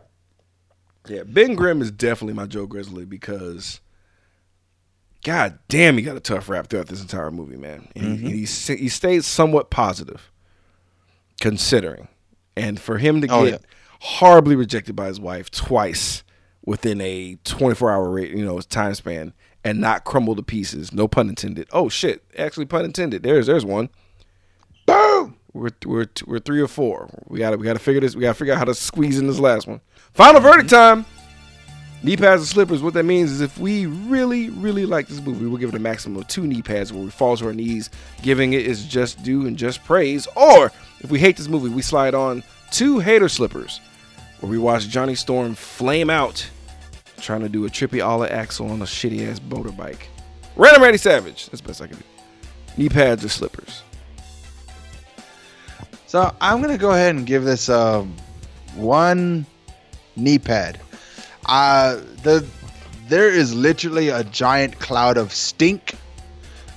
Yeah, Ben Grimm is definitely my Joe Grizzly because, god damn, he got a tough rap throughout this entire movie, man. And he, mm-hmm. he s- he stayed somewhat positive, considering, and for him to oh, get Oh, yeah. horribly rejected by his wife twice within a 24 hour you know, time span, and not crumble to pieces. No pun intended. Oh shit, actually pun intended. There's there's one. Boom. We're we're we're three or four. We got to we got to figure this. We got to figure out how to squeeze in this last one. Final verdict mm-hmm. time. Knee pads and slippers. What that means is if we really really like this movie, we'll give it a maximum of two knee pads where we fall to our knees, giving it is just due and just praise. Or if we hate this movie, we slide on two hater slippers, where we watch Johnny Storm flame out, trying to do a trippy a la Axel on a shitty ass motorbike. Random Randy Savage. That's the best I can do. Knee pads or slippers. So I'm gonna go ahead and give this um, one knee pad. Uh, the there is literally a giant cloud of stink,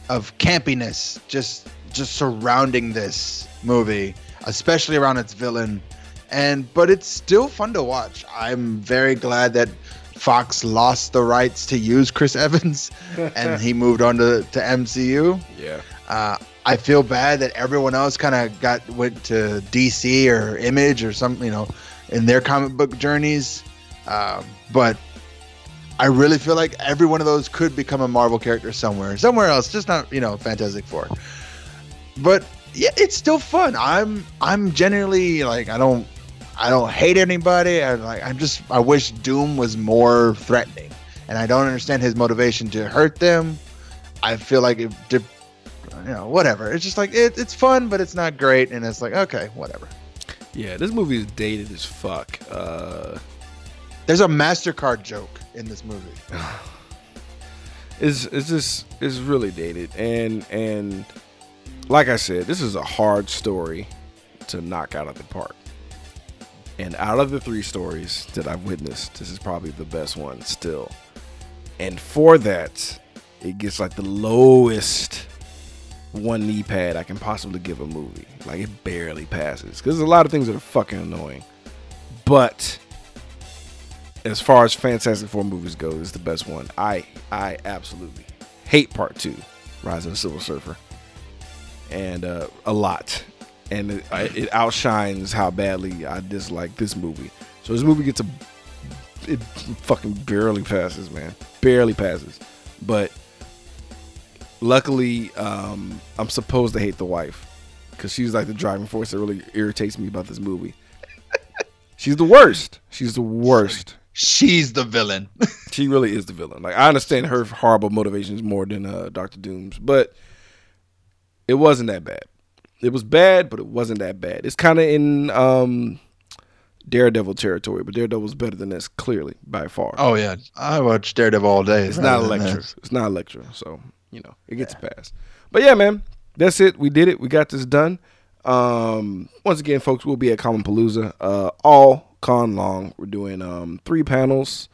of campiness, just just surrounding this movie, especially around its villain. And but it's still fun to watch. I'm very glad that Fox lost the rights to use Chris Evans, and he moved on to, to MCU. Yeah. Uh, I feel bad that everyone else kind of got went to DC or Image or something, you know, in their comic book journeys. Um, but I really feel like every one of those could become a Marvel character somewhere, somewhere else, just not you know Fantastic Four. But yeah, it's still fun. I'm I'm genuinely like I don't I don't hate anybody. I like I'm just I wish Doom was more threatening, and I don't understand his motivation to hurt them. I feel like did- you know, whatever. It's just like it, it's fun, but it's not great, and it's like okay, whatever. Yeah, this movie is dated as fuck. Uh, There's a Mastercard joke in this movie. is is this is really dated and and like I said, this is a hard story to knock out of the park. And out of the three stories that I've witnessed, this is probably the best one still. And for that, it gets like the lowest one knee pad I can possibly give a movie. Like it barely passes because there's a lot of things that are fucking annoying. But as far as Fantastic Four movies go, it's the best one. I I absolutely hate Part Two, Rise of the Silver Surfer, and uh, a lot, and it, it outshines how badly I dislike this movie. So this movie gets a it fucking barely passes, man, barely passes. But luckily, um, I'm supposed to hate the wife because she's like the driving force that really irritates me about this movie. She's the worst. She's the worst. She's the villain. She really is the villain. Like I understand her horrible motivations more than uh, Doctor Doom's, but it wasn't that bad. It was bad, but it wasn't that bad. It's kind of in um, Daredevil territory, but Daredevil's better than this, clearly by far. oh yeah, I watch Daredevil all day. it's not Elektra. It's not Elektra, so you know it gets a pass. But yeah, man, that's it. We did it. We got this done. Um, once again, folks, we'll be at Comicpalooza uh, all con long. We're doing um, three panels.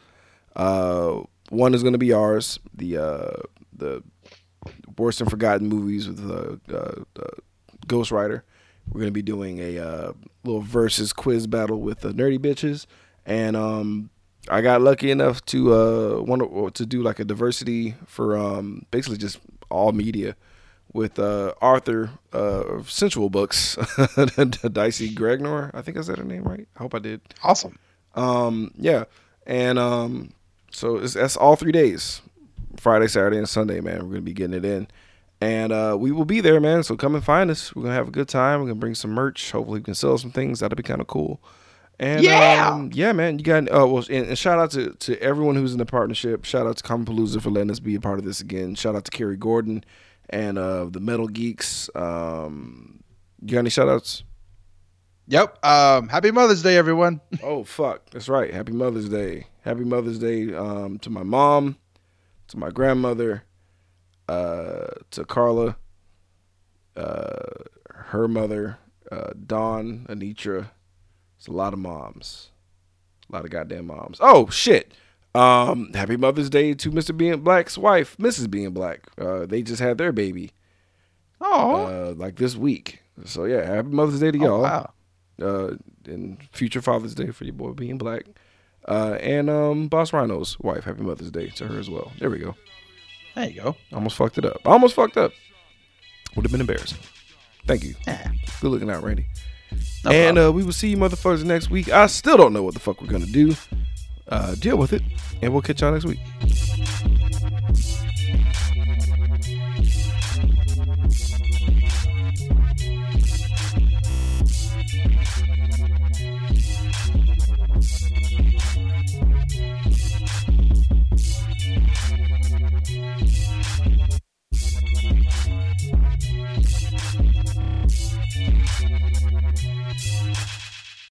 Uh, one is going to be ours, the uh, the worst and forgotten movies with uh, uh, uh, Ghost Rider. We're going to be doing a uh, little versus quiz battle with the nerdy bitches, and um, I got lucky enough to uh, want to do like a diversity for um, basically just all media with uh, Arthur uh, of Sensual Books, Dicey Gregnor. I think I said her name right. I hope I did. Awesome. Um, yeah, and um, so it's, that's all three days, Friday, Saturday, and Sunday. Man, we're gonna be getting it in, and uh, we will be there, man. So come and find us. We're gonna have a good time. We're gonna bring some merch. Hopefully, we can sell some things. That'll be kind of cool. And Yeah! um, yeah, man. You got uh, well, and, and shout out to to everyone who's in the partnership. Shout out to Comicpalooza for letting us be a part of this again. Shout out to Kerry Gordon and uh, the Metal Geeks. Um, you got any shout outs? Yep. Um, happy Mother's Day, everyone. Oh fuck, that's right. Happy Mother's Day. Happy Mother's Day um, to my mom, to my grandmother, uh, to Carla, uh, her mother, uh, Dawn, Anitra, It's a lot of moms. A lot of goddamn moms. Oh shit. Um, happy Mother's Day to Mr. Being Black's wife, Mrs. Being Black. Uh, they just had their baby. Oh, Uh, like this week. So yeah, happy Mother's Day to oh, y'all. wow. Uh, and future Father's Day for your boy being black. Uh, and um, Boss Rhino's wife, happy Mother's Day to her as well. There we go. There you go. Almost fucked it up. Almost fucked up. Would have been embarrassing. Thank you. Yeah. Good looking out, Randy. No and uh, we will see you motherfuckers next week. I still don't know what the fuck we're gonna do. Uh, deal with it, and we'll catch y'all next week.